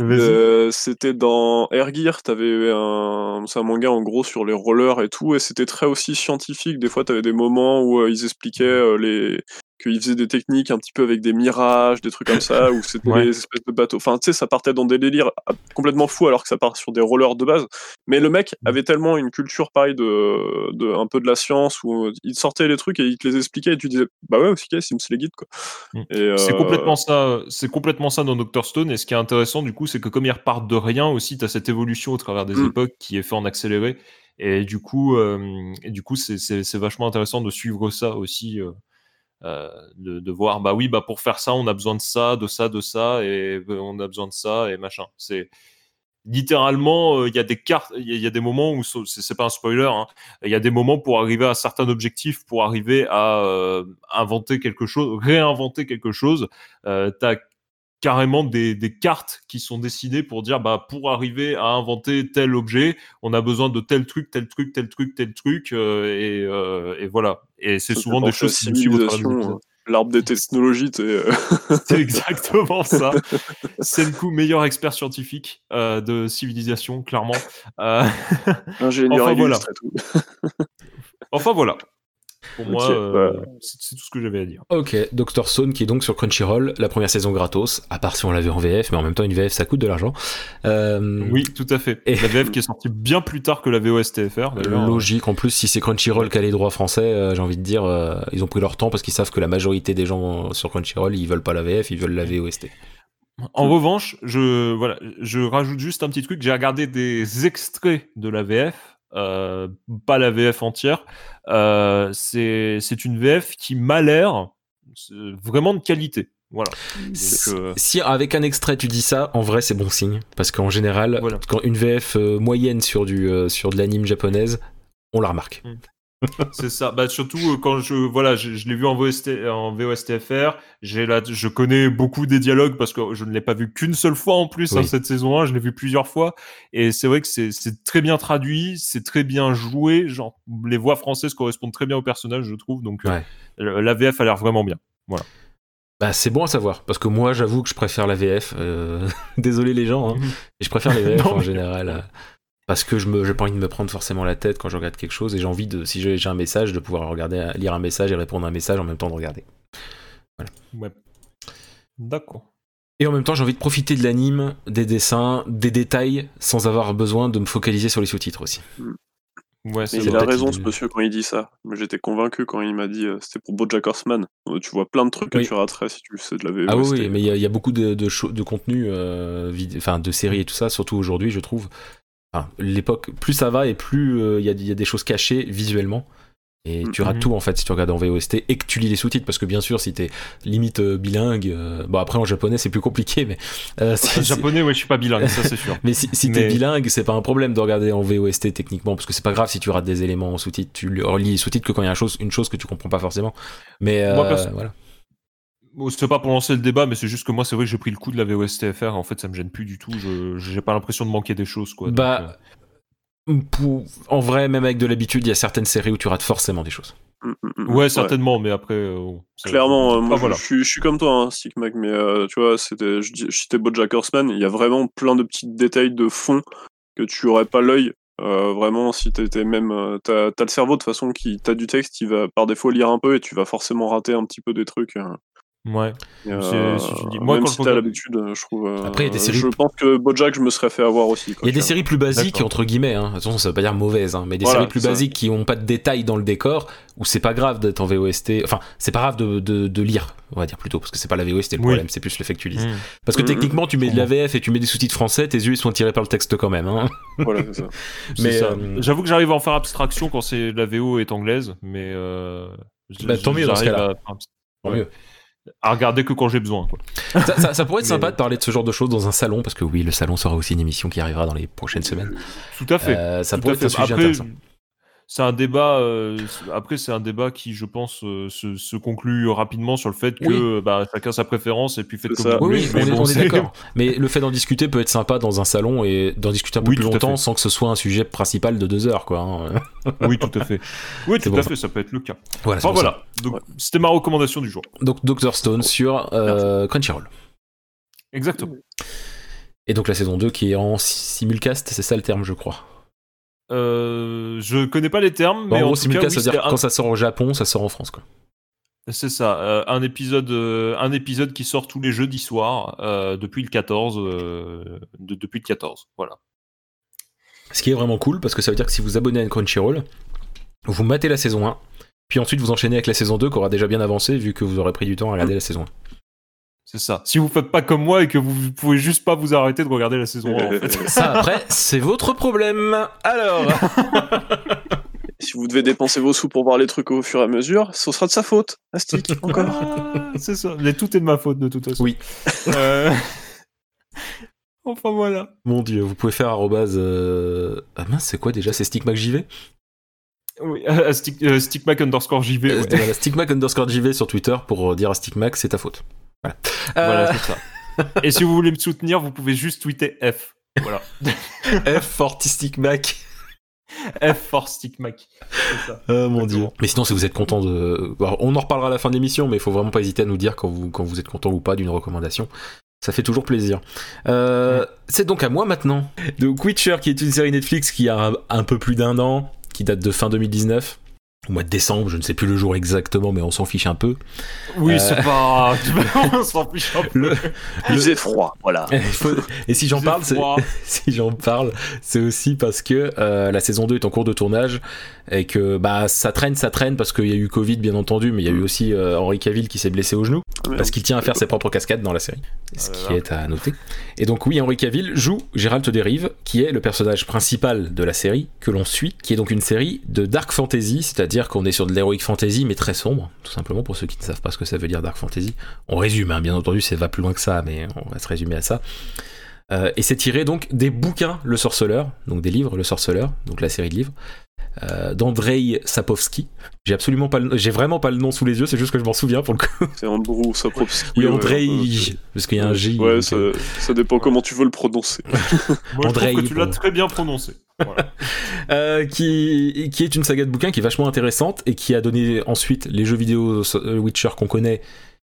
Euh, c'était dans Air Gear, t'avais un, c'est un manga en gros sur les rollers et tout, et c'était très aussi scientifique. Des fois, t'avais des moments où euh, ils expliquaient euh, les qu'ils faisaient des techniques un petit peu avec des mirages, des trucs comme ça, (laughs) où c'était Ouais. des espèces de bateaux. Enfin, tu sais, ça partait dans des délires ah, complètement fous alors que ça part sur des rollers de base. Mais le mec Mm. avait tellement une culture pareil de, de un peu de la science où euh, il sortait les trucs et il te les expliquait et tu disais bah ouais, aussi, Sims les guide quoi. Mm. Et, C'est euh, complètement ça, c'est complètement ça dans Doctor Stone. Et ce qui est intéressant, du coup, c'est que comme ils repartent de rien aussi, tu as cette évolution au travers des Mm. époques qui est fait en accéléré. Et du coup, euh, et du coup, c'est- vachement intéressant de suivre ça aussi, euh, de, voir, bah oui, bah pour faire ça, on a besoin de ça, de ça, de ça, et euh, on a besoin de ça, et machin. C'est littéralement, euh, il y a des cartes, il y, a- des moments où c'est pas un spoiler, hein, il y a des moments pour arriver à certains objectifs, pour arriver à euh, inventer quelque chose, réinventer quelque chose. Carrément des, des cartes qui sont dessinées pour dire bah pour arriver à inventer tel objet on a besoin de tel truc tel truc tel truc tel truc euh, et, euh, et voilà et c'est souvent des choses qui suivent au épisodes. l'arbre des technologies, euh, (laughs) c'est exactement ça (laughs) Senku meilleur expert scientifique euh, de civilisation clairement Euh, ingénieur (laughs) Enfin, voilà. tout. enfin voilà pour Ok, moi euh, bah. c'est tout ce que j'avais à dire Ok, Doctor Stone qui est donc sur Crunchyroll, la première saison gratos, à part si on l'avait en VF, mais en même temps une VF ça coûte de l'argent. Euh, oui tout à fait Et- la VF qui est sortie bien plus tard que la VOSTFR d'ailleurs Logique, en plus si c'est Crunchyroll qui a les droits français, euh, j'ai envie de dire, euh, ils ont pris leur temps parce qu'ils savent que la majorité des gens sur Crunchyroll, ils veulent pas la VF, ils veulent la VOST. En revanche, je, voilà, je rajoute juste un petit truc. J'ai regardé des extraits de la VF, euh, pas la VF entière. Euh, c'est c'est une VF qui m'a l'air euh, vraiment de qualité. Voilà. Donc, euh, Si avec un extrait tu dis ça, en vrai c'est bon signe, parce qu'en général, Voilà. quand une VF euh, moyenne sur du sur de l'anime japonaise, on la remarque. C'est ça. Bah, surtout euh, quand je voilà, je, je l'ai vu en, VOST, en VOSTFR. J'ai là, je connais beaucoup des dialogues parce que je ne l'ai pas vu qu'une seule fois en plus Oui. hein, cette saison 1. Je l'ai vu plusieurs fois et c'est vrai que c'est c'est très bien traduit, c'est très bien joué. Genre les voix françaises correspondent très bien au personnage, je trouve. Donc euh, Ouais. la VF a l'air vraiment bien. Bah c'est bon à savoir, parce que moi j'avoue que je préfère la VF. euh, (laughs) Désolé les gens, hein, (laughs) mais je préfère les VF Non, en mais- général. Parce que je me, j'ai pas envie de me prendre forcément la tête quand je regarde quelque chose et j'ai envie de, si j'ai un message, de pouvoir regarder, lire un message et répondre à un message en même temps de regarder. Ouais. D'accord. Et en même temps, j'ai envie de profiter de l'anime, des dessins, des détails, sans avoir besoin de me focaliser sur les sous-titres aussi. Ouais, c'est il a raison, ce monsieur, quand il dit ça. Mais j'étais convaincu quand il m'a dit euh, c'était pour Bojack Horseman. Euh, Tu vois plein de trucs Oui. que tu raterais si tu fais de la VOST. Ah oui, mais il y, a- il y a beaucoup de, de, contenu, euh, enfin de séries et tout ça, surtout aujourd'hui, je trouve. Enfin, l'époque, plus ça va et plus euh, il y, a, y a des choses cachées visuellement. Et tu rates Mhm. tout en fait si tu regardes en VOST et que tu lis les sous-titres parce que bien sûr si t'es limite euh, bilingue, euh, bon après en japonais c'est plus compliqué mais euh, si- En japonais, ouais, je suis pas bilingue, ça c'est sûr. (laughs) mais si, si t'es Mais- bilingue, c'est pas un problème de regarder en VOST techniquement, parce que c'est pas grave si tu rates des éléments en sous-titres. Tu relis les sous-titres que quand il y a une chose, une chose que tu comprends pas forcément. Mais Moi, perso- voilà. Bon, c'est pas pour lancer le débat, mais c'est juste que moi, c'est vrai que j'ai pris le coup de la VOSTFR. En fait, ça me gêne plus du tout. Je j'ai pas l'impression de manquer des choses, quoi. Donc, Bah, pour- en vrai, même avec de l'habitude, il y a certaines séries où tu rates forcément des choses. Euh, ouais, certainement, mais après. euh, Clairement, euh, moi Ah, je- voilà. je, suis, je suis comme toi, hein, Stick Mac, mais euh, tu vois, c'était, je, je citais Bojack Horseman, il y a vraiment plein de petits détails de fond que tu aurais pas l'œil. euh, vraiment, si t'étais même. euh, t'as, t'as le cerveau de toute façon qui. T'as du texte, il va par défaut lire un peu et tu vas forcément rater un petit peu des trucs. euh, Ouais. euh, si tu dis- moi, même quand si je t'as l'habitude, euh, je trouve. euh, Après, il y a des séries- Je pense que Bojack, je me serais fait avoir aussi. Il y a des séries plus basiques, D'accord. entre guillemets, hein. attention, ça veut pas dire mauvaises, hein, mais des Voilà, séries plus ça. basiques qui ont pas de détails dans le décor, où c'est pas grave d'être en VOST, enfin, c'est pas grave de, de, de lire, on va dire plutôt, parce que c'est pas la VOST le Oui. problème, c'est plus le fait que tu lises. Mm. Parce que Mhm. techniquement, tu mets de la VF et tu mets des sous-titres français, tes yeux ils sont tirés par le texte quand même. Hein. Voilà, c'est ça. (laughs) C'est Mais, ça. euh, J'avoue que j'arrive à en faire abstraction quand c'est la VO est anglaise, mais. Euh, Bah, tant mieux dans ce cas-là. Tant mieux. À regarder que quand j'ai besoin, quoi. ça, ça- ça pourrait être (laughs) sympa de parler de ce genre de choses dans un salon, parce que oui, le salon sera aussi une émission qui arrivera dans les prochaines semaines. Tout à fait. Euh, ça Tout pourrait être un sujet Après, intéressant. C'est un débat. euh, après, c'est un débat qui, je pense, euh, se, se conclut rapidement sur le fait que bah, chacun sa préférence et puis faites comme ça. vous Oui, oui, mais on est, bon, est d'accord. (laughs) Mais le fait d'en discuter peut être sympa dans un salon et d'en discuter un peu Oui, plus longtemps sans que ce soit un sujet principal de deux heures, quoi. hein. (laughs) Oui, tout à fait. Oui, tout bon. à fait. Ça peut être le cas. Voilà, Enfin voilà. Donc, c'était ma recommandation du jour. Donc Dr Stone sur euh, Crunchyroll. Exactement. Et donc la saison 2 qui est en simulcast, c'est ça le terme, je crois. Euh, je connais pas les termes, Bon, mais en en, gros, simulcast, cas, oui, ça veut dire que quand ça sort au Japon, ça sort en France, quoi. un- c'est ça. euh, un épisode, euh, un épisode qui sort tous les jeudis soirs depuis le 14, euh, de- depuis le 14. Voilà. Ce qui est vraiment cool parce que ça veut dire que si vous abonnez à Crunchyroll, vous matez la saison 1, puis ensuite vous enchaînez avec la saison 2 qui aura déjà bien avancé vu que vous aurez pris du temps à regarder la saison 1. C'est ça. Si vous faites pas comme moi et que vous, pouvez juste pas vous arrêter de regarder la saison 1, en fait. (laughs) Ça après, c'est votre problème. Alors, Si vous devez dépenser vos sous pour voir les trucs au fur et à mesure, ce sera de sa faute. Astic, (laughs) encore. Ah, c'est ça. Mais tout est de ma faute de toute façon. Oui. Euh, (laughs) Enfin voilà. mon dieu, vous pouvez faire arrobase. euh, Ah mince, c'est quoi déjà? C'est StickMacJV Oui, euh, stick, euh, stickmac underscore JV. Euh, ouais. voilà, StickMac underscore JV sur Twitter pour dire à StickMac, c'est ta faute. Voilà. Voilà, Euh, c'est ça. (laughs) Et si vous voulez me soutenir, vous pouvez juste tweeter F. Voilà. (laughs) F for StickMac. (laughs) F for stickmac. C'est ça. Oh mon dieu. Mais sinon, si vous êtes content de. Alors, on en reparlera à la fin de l'émission, mais il faut vraiment pas hésiter à nous dire quand vous, quand vous êtes content ou pas d'une recommandation. Ça fait toujours plaisir. Euh, C'est donc à moi maintenant. Donc Witcher, qui est une série Netflix qui a un, un peu plus d'un an, qui date de fin 2019. Au mois de décembre, je ne sais plus le jour exactement, mais on s'en fiche un peu. Oui, Euh. c'est pas. (laughs) (laughs) On s'en fiche un peu. Le- Il faisait froid, voilà. (laughs) Et si j'en parle, si j'en parle, c'est aussi parce que euh, la saison 2 est en cours de tournage et que bah ça traîne, ça traîne parce qu'il y a eu Covid bien entendu, mais il y a eu aussi euh, Henri Cavill qui s'est blessé au genou parce qu'il tient à faire ses propres cascades dans la série, ce qui là. est à noter. Et donc oui, Henri Cavill joue Gérald Derive, qui est le personnage principal de la série que l'on suit, qui est donc une série de dark fantasy, c'est-à-dire qu'on est sur de l'heroic fantasy mais très sombre, tout simplement pour ceux qui ne savent pas ce que ça veut dire dark fantasy. On résume, hein, bien entendu, ça va plus loin que ça, mais on va se résumer à ça. Euh, et c'est tiré donc des bouquins Le Sorceleur, donc des livres Le Sorceleur, donc la série de livres, euh, d'Andrei Sapowski. J'ai absolument pas, j'ai vraiment pas le nom sous les yeux, c'est juste que je m'en souviens pour le coup. C'est Andrew Sapkowski. Oui, Andrei, ouais, parce qu'il y a un J. Ouais, donc, ça, euh, ça dépend comment tu veux le prononcer. Moi, je (laughs) Andrei, trouve que tu l'as très bien prononcé. Voilà. (laughs) euh, qui, qui est une saga de bouquins qui est vachement intéressante et qui a donné ensuite les jeux vidéo euh, Witcher qu'on connaît,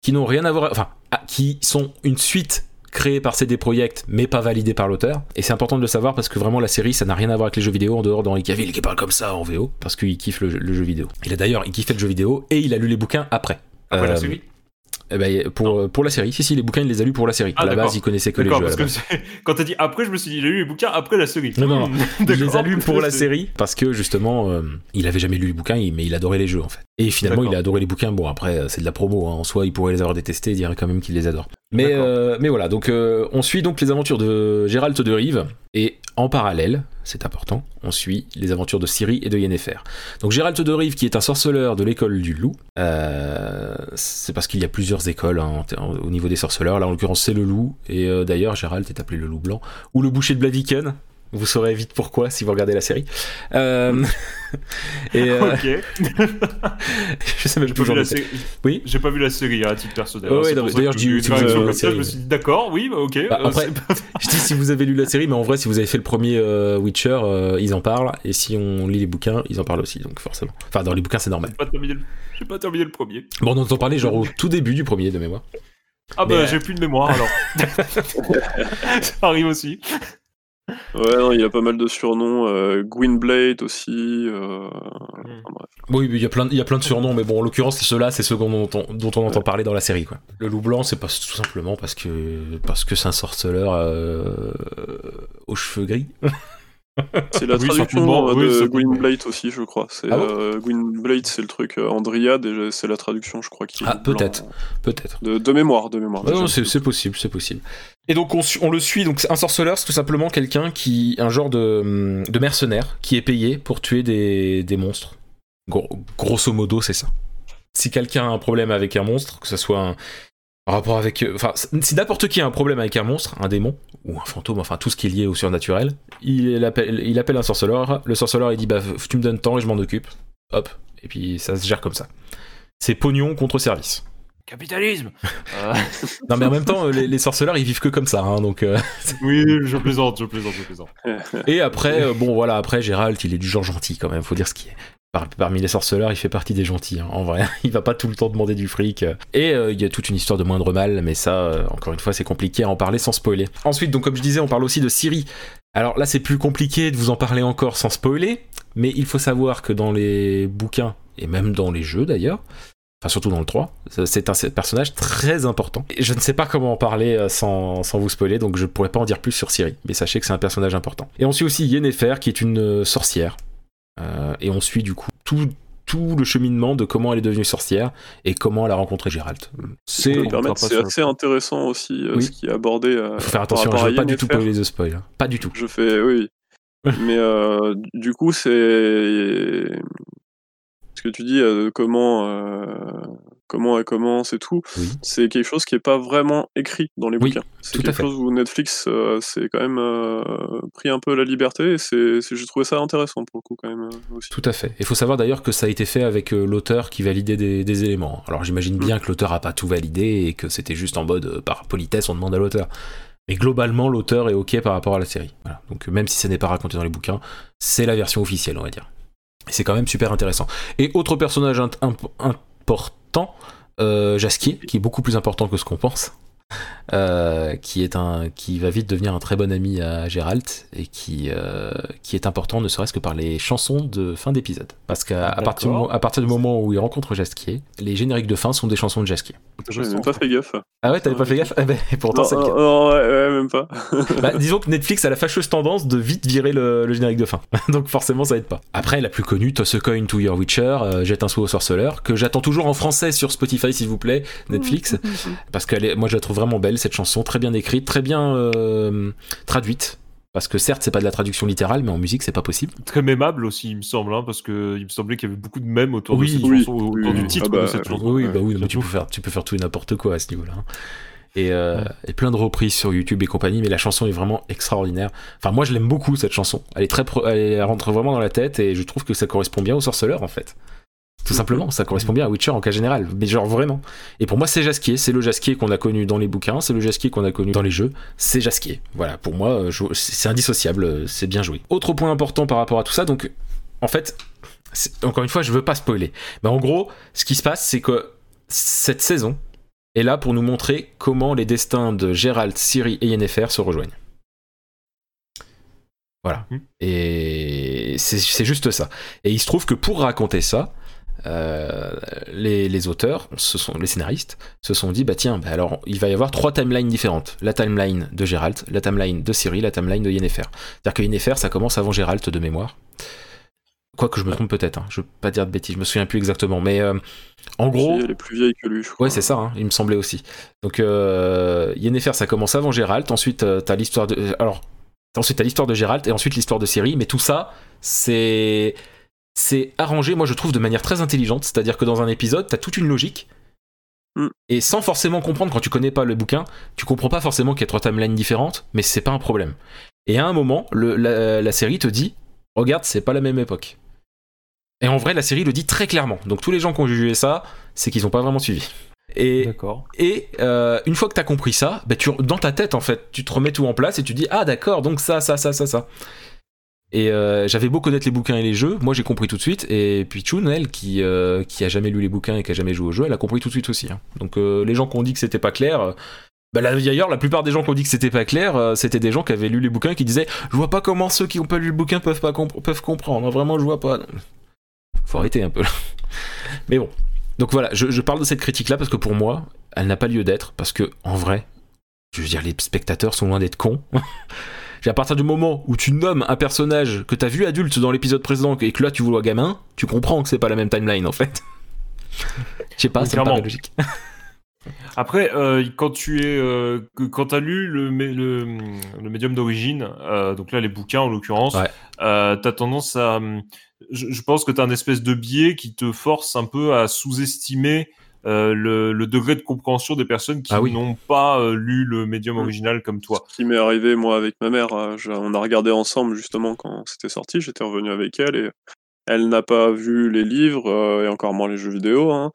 qui n'ont rien à voir, enfin, ah, qui sont une suite créée par CD Projekt mais pas validée par l'auteur. Et c'est important de le savoir parce que vraiment la série ça n'a rien à voir avec les jeux vidéo en dehors d'Henri Cavill qui parle comme ça en VO parce qu'il kiffe le, le jeu vidéo. Il a d'ailleurs il kiffait le jeu vidéo et il a lu les bouquins après. Après la Euh, série? eh ben, pour, pour la série, si si les bouquins il les a lus pour la série. Ah, à la base il connaissait que les jeux. parce la que quand t'as dit après, je me suis dit, il a lu les bouquins après la série. Non, non, Hmm, Il les a lus pour la (laughs) série parce que justement, euh, il avait jamais lu les bouquins, il- mais il adorait les jeux en fait. Et finalement, il a adoré les bouquins. Bon, après, euh, c'est de la promo. hein. En soi, il pourrait les avoir détestés et dirait quand même qu'il les adore. Mais, euh, mais voilà, donc euh, on suit donc les aventures de Gérald de Rive et en parallèle, c'est important, on suit les aventures de Ciri et de Yennefer. Donc Gérald de Rive qui est un sorceleur de l'école du loup, euh, c'est parce qu'il y a plusieurs écoles hein, en- en- au niveau des sorceleurs, là en l'occurrence c'est le loup, et d'ailleurs Gérald est appelé le loup blanc, ou le boucher de Blaviken, vous saurez vite pourquoi si vous regardez la série. Euh, (laughs) et euh, Ok. (laughs) je sais même pas, la série- Oui. j'ai pas vu la série hein, à titre personnel. Ouais, ça d'ailleurs, je dis- si Je me suis dit d'accord, oui, bah, ok. Bah, euh, après- (laughs) Je dis si vous avez lu la série, mais en vrai, si vous avez fait le premier Witcher, ils en parlent. Et si on lit les bouquins, ils en parlent aussi, donc forcément. Enfin, dans les bouquins, c'est normal. j'ai pas terminé le- pas terminé le premier. Bon, on entend parler genre au tout début du premier de mémoire. Ah bah euh, j'ai plus de mémoire alors. ça arrive aussi. Ouais, non, il y a pas mal de surnoms. Euh, Gwynblade aussi. Euh... enfin, bref. Oui, mais il y a plein, de- il y a plein de surnoms, mais bon, en l'occurrence, ceux-là, c'est ceux dont on, dont on entend parler dans la série, quoi. Le loup blanc, c'est pas tout simplement parce que parce que c'est un sorceleur euh, aux cheveux gris. (laughs) C'est la Oui, traduction euh, oui, de Gwynblade aussi, je crois. C'est Ah bon euh, Gwynblade, c'est le truc euh, en dryade et c'est la traduction, je crois. Qui Ah, peut-être. Peut-être. De, de mémoire, de mémoire. Non, c'est c'est possible, c'est possible. Et donc on, le suit, donc un sorceleur, c'est tout simplement quelqu'un qui, un genre de, hum, de mercenaire qui est payé pour tuer des, des monstres. Gros- grosso modo, c'est ça. Si quelqu'un a un problème avec un monstre, que ce soit un, en rapport avec, euh, enfin, si n'importe qui a un problème avec un monstre, un démon ou un fantôme, enfin tout ce qui est lié au surnaturel, il appelle, il appelle un sorceleur. Le sorceleur il dit bah tu me donnes temps et je m'en occupe. Hop, et puis ça se gère comme ça. C'est pognon contre service. Capitalisme. (laughs) Euh, Non mais en même temps, les, les sorceleurs ils vivent que comme ça, hein, donc. euh, (laughs) oui, je plaisante, je plaisante, je plaisante. Et après, euh, bon voilà, après Gérald, il est du genre gentil quand même, faut dire ce qui est. Par- parmi les sorceleurs, il fait partie des gentils, hein, en vrai. (laughs) Il va pas tout le temps demander du fric. euh. Et euh, il y a toute une histoire de moindre mal, mais ça, euh, encore une fois, c'est compliqué à en parler sans spoiler. Ensuite, donc comme je disais, on parle aussi de Siri. Alors là, c'est plus compliqué de vous en parler encore sans spoiler, mais il faut savoir que dans les bouquins, et même dans les jeux d'ailleurs, enfin surtout dans le 3, c'est un personnage très important. Et je ne sais pas comment en parler sans, sans vous spoiler, donc je pourrais pas en dire plus sur Ciri, mais sachez que c'est un personnage important. Et on suit aussi Yennefer, qui est une sorcière, Euh, et on suit du coup tout, tout le cheminement de comment elle est devenue sorcière et comment elle a rencontré Gérald. C'est... Assez intéressant aussi euh, Oui. ce qui est abordé. euh, Faut faire attention, je à veux pas du tout spoiler de spoil. hein. Pas du tout. Je fais, oui. (laughs) Mais euh, du coup, c'est ce que tu dis, euh, comment, euh, comment elle commence et tout. Oui. C'est quelque chose qui est pas vraiment écrit dans les Oui, bouquins. C'est quelque chose où Netflix euh, s'est quand même euh, pris un peu la liberté. Et c'est, j'ai trouvé ça intéressant pour le coup quand même euh, aussi. Tout à fait. Il faut savoir d'ailleurs que ça a été fait avec l'auteur qui validait des, des éléments. Alors j'imagine bien que l'auteur a pas tout validé et que c'était juste en mode par politesse on demande à l'auteur. Mais globalement l'auteur est ok par rapport à la série. Voilà. Donc même si ça n'est pas raconté dans les bouquins, c'est la version officielle on va dire. Et c'est quand même super intéressant. Et autre personnage imp- important, euh, Jasquier, qui est beaucoup plus important que ce qu'on pense. Euh, qui est un qui va vite devenir un très bon ami à Gérald et qui euh, qui est important ne serait-ce que par les chansons de fin d'épisode parce qu'à à partir, du, à partir du moment où il rencontre Jasquier les génériques de fin sont des chansons de Jasquier J'ai même pas fait gaffe. ah ouais t'avais pas fait gaffe? Ben, (laughs) pourtant Non, c'est le cas. non, non, ouais, ouais, même pas. (laughs) Bah, disons que Netflix a la fâcheuse tendance de vite virer le, le générique de fin. (laughs) Donc forcément ça aide pas. Après la plus connue, Toss a Coin to Your Witcher, euh, Jette un sou au sorceleur, que j'attends toujours en français sur Spotify s'il vous plaît, Netflix. parce que moi je la trouve vraiment belle cette chanson, très bien écrite, très bien euh, traduite. Parce que certes c'est pas de la traduction littérale, mais en musique c'est pas possible. Très mémable aussi, il me semble, hein, parce que il me semblait qu'il y avait beaucoup de mèmes autour Oui, de cette oui, chanson, autour oui, du oui. titre Ah bah, de cette chanson. Oui, bah oui, mais tu peux faire, tu peux faire tout et n'importe quoi à ce niveau-là. hein. Et, euh, Ouais. et plein de reprises sur YouTube et compagnie, mais la chanson est vraiment extraordinaire. Enfin, moi je l'aime beaucoup cette chanson. Elle est très, pro- elle rentre vraiment dans la tête et je trouve que ça correspond bien au sorceleur en fait. Tout simplement, ça correspond bien à Witcher en cas général, mais genre vraiment. Et pour moi, c'est Jasquier, c'est le Jasquier qu'on a connu dans les bouquins, c'est le Jasquier qu'on a connu dans les jeux, c'est Jasquier. Voilà, pour moi, euh, c'est indissociable, euh, c'est bien joué. Autre point important par rapport à tout ça, donc, en fait, encore une fois, je veux pas spoiler, mais en gros, ce qui se passe, c'est que cette saison est là pour nous montrer comment les destins de Gérald, Ciri et Yennefer se rejoignent. Voilà. Mhm. Et c'est juste ça. Et il se trouve que pour raconter ça, euh, les, les auteurs, ce sont, les scénaristes, se sont dit bah tiens, bah alors il va y avoir trois timelines différentes. La timeline de Gérald, la timeline de Ciri, la timeline de Yennefer. C'est-à-dire que Yennefer, ça commence avant Gérald de mémoire. Quoi que je me trompe peut-être, hein. je veux pas dire de bêtises, je me souviens plus exactement. Mais euh, en gros. Elle est plus vieille que lui, je crois. Ouais, c'est ça, hein, il me semblait aussi. Donc, euh, Yennefer, ça commence avant Gérald. Ensuite, t'as l'histoire de. Alors, ensuite, t'as l'histoire de Gérald et ensuite l'histoire de Ciri. Mais tout ça, c'est. C'est arrangé, moi je trouve, de manière très intelligente. C'est-à-dire que dans un épisode, t'as toute une logique. Mm. Et sans forcément comprendre, quand tu connais pas le bouquin, tu comprends pas forcément qu'il y a trois timelines différentes, mais c'est pas un problème. Et à un moment, le- la, la série te dit Regarde, c'est pas la même époque. Et en vrai, la série le dit très clairement. Donc tous les gens qui ont jugé ça, c'est qu'ils ont pas vraiment suivi. Et, D'accord. et euh, une fois que t'as compris ça, bah, tu, dans ta tête, en fait, tu te remets tout en place et tu dis Ah, d'accord, donc ça, ça, ça, ça, ça. Et euh, j'avais beau connaître les bouquins et les jeux, moi j'ai compris tout de suite. Et puis Chun, elle, qui, euh, qui a jamais lu les bouquins et qui a jamais joué au jeu, elle a compris tout de suite aussi. hein. Donc euh, les gens qui ont dit que c'était pas clair. bah d'ailleurs, la plupart des gens qui ont dit que c'était pas clair, c'était des gens qui avaient lu les bouquins et qui disaient Je vois pas comment ceux qui ont pas lu le bouquin peuvent, pas peuvent comprendre. Vraiment, je vois pas. Faut arrêter un peu. (laughs) Mais bon. Donc voilà, je, je parle de cette critique-là parce que pour moi, elle n'a pas lieu d'être. Parce que, en vrai, je veux dire, les spectateurs sont loin d'être cons. (laughs) à partir du moment où tu nommes un personnage que t'as vu adulte dans l'épisode précédent et que là tu vois gamin, tu comprends que c'est pas la même timeline en fait. (laughs) Je sais pas, clairement. paraît logique. (laughs) Après, euh, quand tu es, euh, quand t'as lu le, mé- le, le médium d'origine, euh, donc là les bouquins en l'occurrence, Ouais. euh, t'as tendance à, je, je pense que t'as un espèce de biais qui te force un peu à sous-estimer euh, le, le degré de compréhension des personnes qui Ah oui. n'ont pas euh, lu le médium Mm. original comme toi. Ce qui m'est arrivé, moi, avec ma mère, euh, je- on a regardé ensemble, justement, quand c'était sorti. J'étais revenu avec elle et elle n'a pas vu les livres euh, et encore moins les jeux vidéo. hein.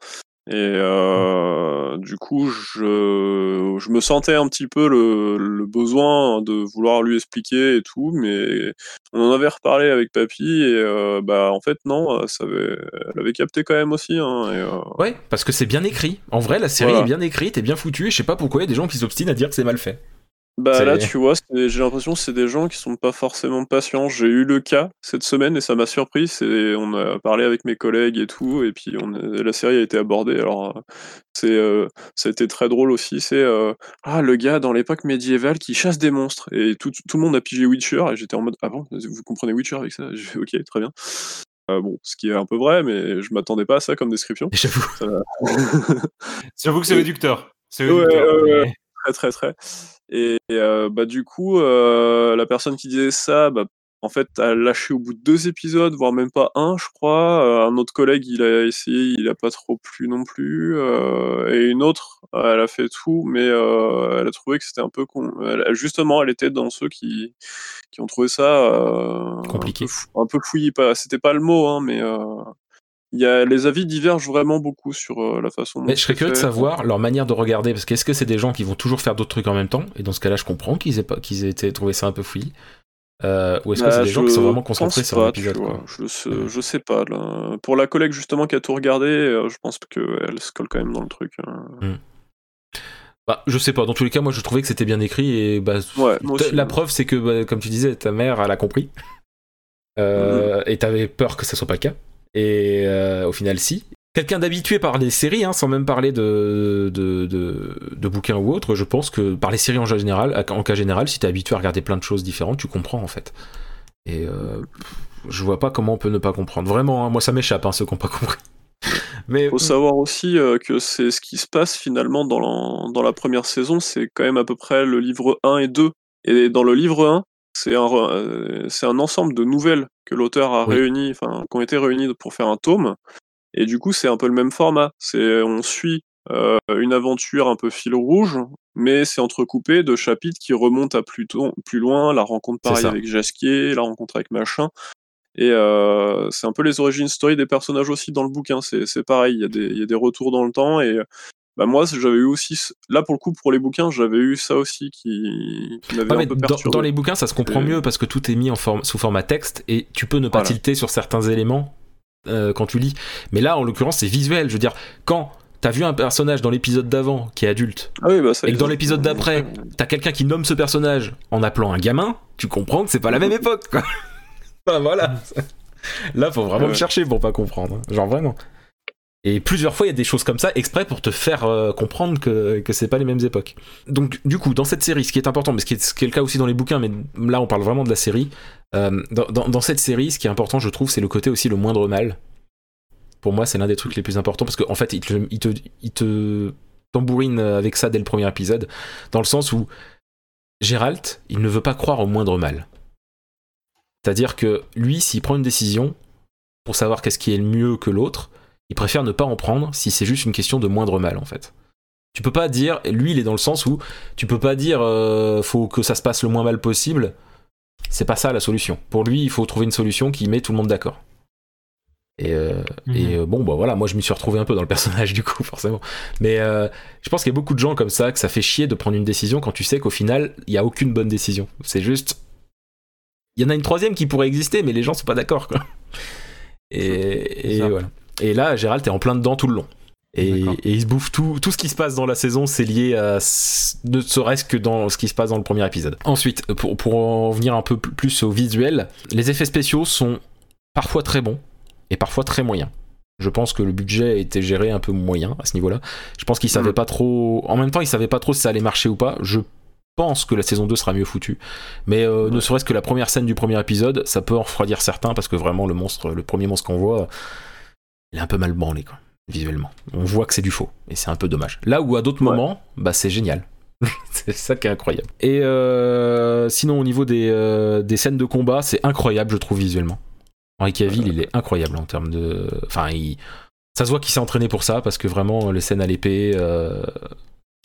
Et euh, du coup, je, je me sentais un petit peu le, le besoin de vouloir lui expliquer et tout, mais on en avait reparlé avec papy et euh, bah en fait non, ça avait, elle avait capté quand même aussi. Hein, et, euh, Ouais, parce que c'est bien écrit. En vrai, la série Voilà. est bien écrite et bien foutue. Et je sais pas pourquoi il y a des gens qui s'obstinent à dire que c'est mal fait. Bah là, tu vois, j'ai l'impression que c'est des gens qui sont pas forcément patients. J'ai eu le cas cette semaine et ça m'a surpris. C'est, on a parlé avec mes collègues et tout, et puis on a- la série a été abordée. Alors, euh, c'est, euh, ça a été très drôle aussi. C'est euh, ah le gars dans l'époque médiévale qui chasse des monstres et tout, tout le monde a pigé Witcher et j'étais en mode ah bon, vous comprenez Witcher avec ça? J'ai fait ok, très bien. Euh, bon, ce qui est un peu vrai, mais je m'attendais pas à ça comme description. J'avoue. (laughs) J'avoue que c'est réducteur. C'est Ouais, réducteur. ouais, ouais. Très très très. Et euh, bah du coup, euh, la personne qui disait ça, bah, en fait, a lâché au bout de deux épisodes, voire même pas un, je crois. Euh, un autre collègue, il a essayé, il a pas trop plu non plus. Et une autre, elle a fait tout, mais elle a trouvé que c'était un peu con. Elle- justement, elle était dans ceux qui qui ont trouvé ça Compliqué. un peu, fou- un peu fouillis. C'était pas le mot, hein, mais y a, les avis divergent vraiment beaucoup sur euh, la façon dont Mais je serais curieux de savoir leur manière de regarder. Parce qu'est-ce que c'est des gens qui vont toujours faire d'autres trucs en même temps? Et dans ce cas-là, je comprends qu'ils aient, pas, qu'ils aient été, trouvé ça un peu fouillis. Euh, ou est-ce que Bah, c'est des gens qui sont vraiment concentrés sur l'épisode quoi? Je sais, Ouais. je sais pas. Là. Pour la collègue justement qui a tout regardé, euh, je pense qu'elle se colle quand même dans le truc. hein. Bah, je sais pas, dans tous les cas, moi je trouvais que c'était bien écrit et bah, Ouais, aussi. la preuve c'est que, bah, comme tu disais, ta mère elle a compris. Euh, Mm. Et t'avais peur que ça soit pas le cas. Et euh, au final, si. Quelqu'un d'habitué par les séries, hein, sans même parler de, de, de, bouquins ou autre, je pense que par les séries en général, en cas général, si t'es habitué à regarder plein de choses différentes, tu comprends en fait. Et euh, je vois pas comment on peut ne pas comprendre. Vraiment, hein, moi ça m'échappe, hein, ceux qui n'ont pas compris. (laughs) Mais faut savoir aussi euh, que c'est ce qui se passe finalement dans la, dans la première saison, c'est quand même à peu près le livre 1 et 2. Et dans le livre 1, c'est un, euh, un ensemble de nouvelles que l'auteur a Oui. réunies, enfin, qui ont été réunies pour faire un tome. Et du coup, c'est un peu le même format. C'est, on suit euh, une aventure un peu fil rouge, mais c'est entrecoupé de chapitres qui remontent à plus, tôt- plus loin, la rencontre pareil avec Jasquier, la rencontre avec machin. Et euh, c'est un peu les origines story des personnages aussi dans le bouquin. C'est pareil, il y, a des- il y a des retours dans le temps. Et bah, moi, j'avais eu aussi. Là, pour le coup, pour les bouquins, j'avais eu ça aussi qui, qui m'avait Ouais, un peu dans, perturbé. dans les bouquins, ça se comprend Et- mieux parce que tout est mis en forme, sous format texte et tu peux ne pas Voilà. tilter sur certains éléments euh, quand tu lis. Mais là, en l'occurrence, c'est visuel. Je veux dire, quand t'as vu un personnage dans l'épisode d'avant qui est adulte Ah oui, bah, ça et que dans l'épisode d'après, t'as quelqu'un qui nomme ce personnage en appelant un gamin, tu comprends que c'est pas la même époque, quoi. (laughs) Enfin, voilà. (laughs) Là, faut vraiment Ouais. le chercher pour pas comprendre. hein. Genre vraiment. Et plusieurs fois, il y a des choses comme ça exprès pour te faire euh, comprendre que, que c'est pas les mêmes époques. Donc, du coup, dans cette série, ce qui est important, mais ce qui est, le cas aussi dans les bouquins, mais là, on parle vraiment de la série. euh, dans, cette série, ce qui est important, je trouve, c'est le côté aussi le moindre mal. Pour moi, c'est l'un des trucs les plus importants parce qu'en en fait, il il, te, il te tambourine avec ça dès le premier épisode, dans le sens où Gérald, il ne veut pas croire au moindre mal. C'est-à-dire que lui, s'il prend une décision pour savoir qu'est-ce qui est le mieux que l'autre, il préfère ne pas en prendre si c'est juste une question de moindre mal en fait. Tu peux pas dire, lui il est dans le sens où tu peux pas dire euh, faut que ça se passe le moins mal possible. C'est pas ça la solution. Pour lui, il faut trouver une solution qui met tout le monde d'accord. Et, euh, Mhm. et euh, bon, bah voilà, moi je m'y suis retrouvé un peu dans le personnage du coup, (laughs) forcément. Mais euh, je pense qu'il y a beaucoup de gens comme ça que ça fait chier de prendre une décision quand tu sais qu'au final, il y a aucune bonne décision. C'est juste. Il y en a une troisième qui pourrait exister, mais les gens sont pas d'accord, quoi. Et, voilà. Et là, Gérald, t'es en plein dedans tout le long. Et, il se bouffe tout, tout ce qui se passe dans la saison, c'est lié à ne serait-ce que dans ce qui se passe dans le premier épisode. Ensuite, pour, pour en venir un peu plus au visuel, les effets spéciaux sont parfois très bons et parfois très moyens. Je pense que le budget a été géré un peu moyen à ce niveau-là. Je pense qu'ils savaient Mm. pas trop. En même temps, ils savaient pas trop si ça allait marcher ou pas. Je pense que la saison 2 sera mieux foutue. Mais euh, ne serait-ce que la première scène du premier épisode, ça peut en refroidir certains parce que vraiment, le monstre, le premier monstre qu'on voit, il est un peu mal branlé, quoi, visuellement. On voit que c'est du faux et c'est un peu dommage. Là où à d'autres Ouais. moments, bah c'est génial. (laughs) c'est ça qui est incroyable. Et euh, sinon, au niveau des, euh, des scènes de combat, c'est incroyable, je trouve, visuellement. Henri Cavill, il est incroyable en termes de. Enfin, il. Ça se voit qu'il s'est entraîné pour ça parce que vraiment les scènes à l'épée, euh,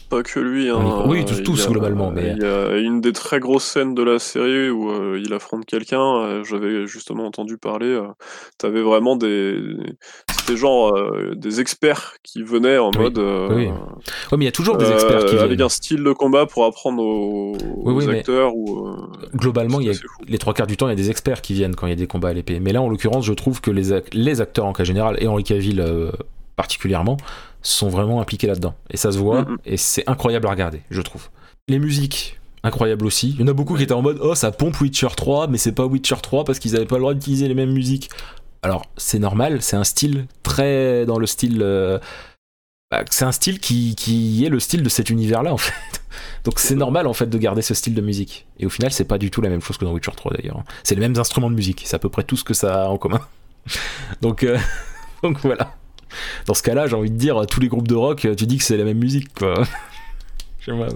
Pas que lui. Hein, oui, tous- a- globalement, mais- Il y a une des très grosses scènes de la série où euh, il affronte quelqu'un. euh, J'avais justement entendu parler. euh, T'avais vraiment des. C'était genre euh, des experts qui venaient en Oui, mode. oui. Mais il y a toujours des experts qui euh, avec viennent. un style de combat pour apprendre aux, oui, acteurs. Ou, Globalement, il y a les trois quarts du temps, il y a des experts qui viennent quand il y a des combats à l'épée. Mais là, en l'occurrence, je trouve que les, les acteurs en cas général, et Henri Cavill euh, particulièrement, sont vraiment impliqués là-dedans. Et ça se voit, Mhm. et c'est incroyable à regarder, je trouve. Les musiques, incroyables aussi. Il y en a beaucoup qui étaient en mode Oh, ça pompe Witcher 3, mais c'est pas Witcher 3 parce qu'ils avaient pas le droit d'utiliser les mêmes musiques. Alors, c'est normal, c'est un style très dans le style. euh, bah, c'est un style qui, qui est le style de cet univers-là, en (laughs) fait. Donc c'est normal en fait de garder ce style de musique. Et au final, c'est pas du tout la même chose que dans Witcher 3 d'ailleurs. C'est les mêmes instruments de musique, c'est à peu près tout ce que ça a en commun. (laughs) Donc, euh, (laughs) donc voilà. Dans ce cas-là, j'ai envie de dire, tous les groupes de rock, tu dis que c'est la même musique, quoi. Je sais pas,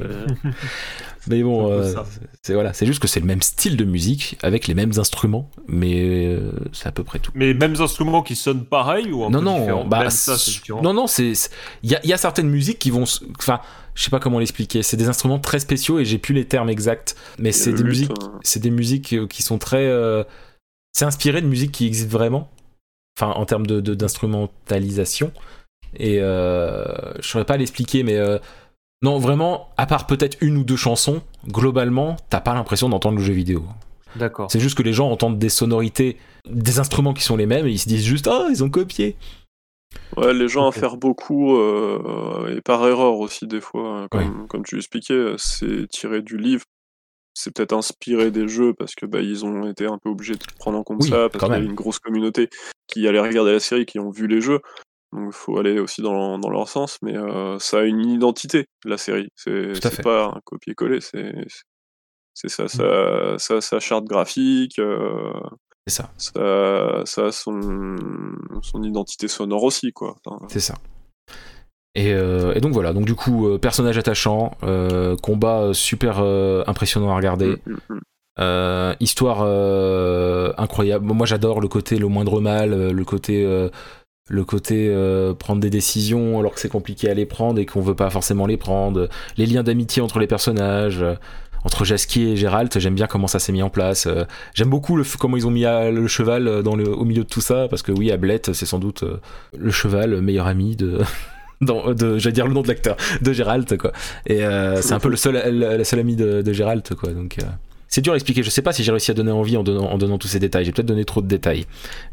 mais- bon, C'est euh, c'est voilà, c'est juste que c'est le même style de musique avec les mêmes instruments, mais euh, c'est à peu près tout. Mais mêmes instruments qui sonnent pareil ou un Non, peu non, bah, ça, c'est non, non, c'est, c'est- il y a, il y a certaines musiques qui vont, enfin, je sais pas comment l'expliquer. C'est des instruments très spéciaux et j'ai plus les termes exacts, mais c'est le des musiques, euh, c'est des musiques euh, qui sont très, euh, c'est inspiré de musiques qui existent vraiment, enfin, en termes de, d'instrumentalisation. Et euh, je saurais pas l'expliquer, mais euh, non, vraiment, à part peut-être une ou deux chansons, globalement, t'as pas l'impression d'entendre le jeu vidéo. D'accord. C'est juste que les gens entendent des sonorités, des instruments qui sont les mêmes et ils se disent juste, oh, ils ont copié. Ouais, les gens Ok. à faire beaucoup, euh, et par erreur aussi des fois, hein, comme, comme tu l'expliquais, c'est tiré du livre. C'est peut-être inspiré des jeux parce que bah, ils ont été un peu obligés de prendre en compte Oui, ça, parce qu'il y a même. une grosse communauté qui allait regarder la série, qui ont vu les jeux. Donc il faut aller aussi dans, dans leur sens, mais euh, ça a une identité, la série. C'est pas un copier-coller, c'est c'est ça, ça, ça, sa charte graphique, euh, C'est ça, ça, ça a son, son identité sonore aussi, quoi. Enfin, c'est ça. Et, euh, et donc voilà, donc du coup, euh, personnage attachant, euh, combat super euh, impressionnant à regarder, mm, mm, mm. histoire incroyable. Moi j'adore le côté le moindre mal, le côté, le côté prendre des décisions alors que c'est compliqué à les prendre et qu'on veut pas forcément les prendre, les liens d'amitié entre les personnages. entre Jasquier et Gérald, j'aime bien comment ça s'est mis en place. J'aime beaucoup le, comment ils ont mis le cheval dans le, au milieu de tout ça, parce que oui, Ablette, c'est sans doute le cheval, le meilleur ami de, (laughs) de j'allais dire le nom de l'acteur, de Gérald, quoi. Et euh, c'est un peu le seul, le, le seul ami de, de Gérald, quoi. Donc euh, c'est dur à expliquer. Je sais pas si j'ai réussi à donner envie en donnant, en donnant tous ces détails. J'ai peut-être donné trop de détails,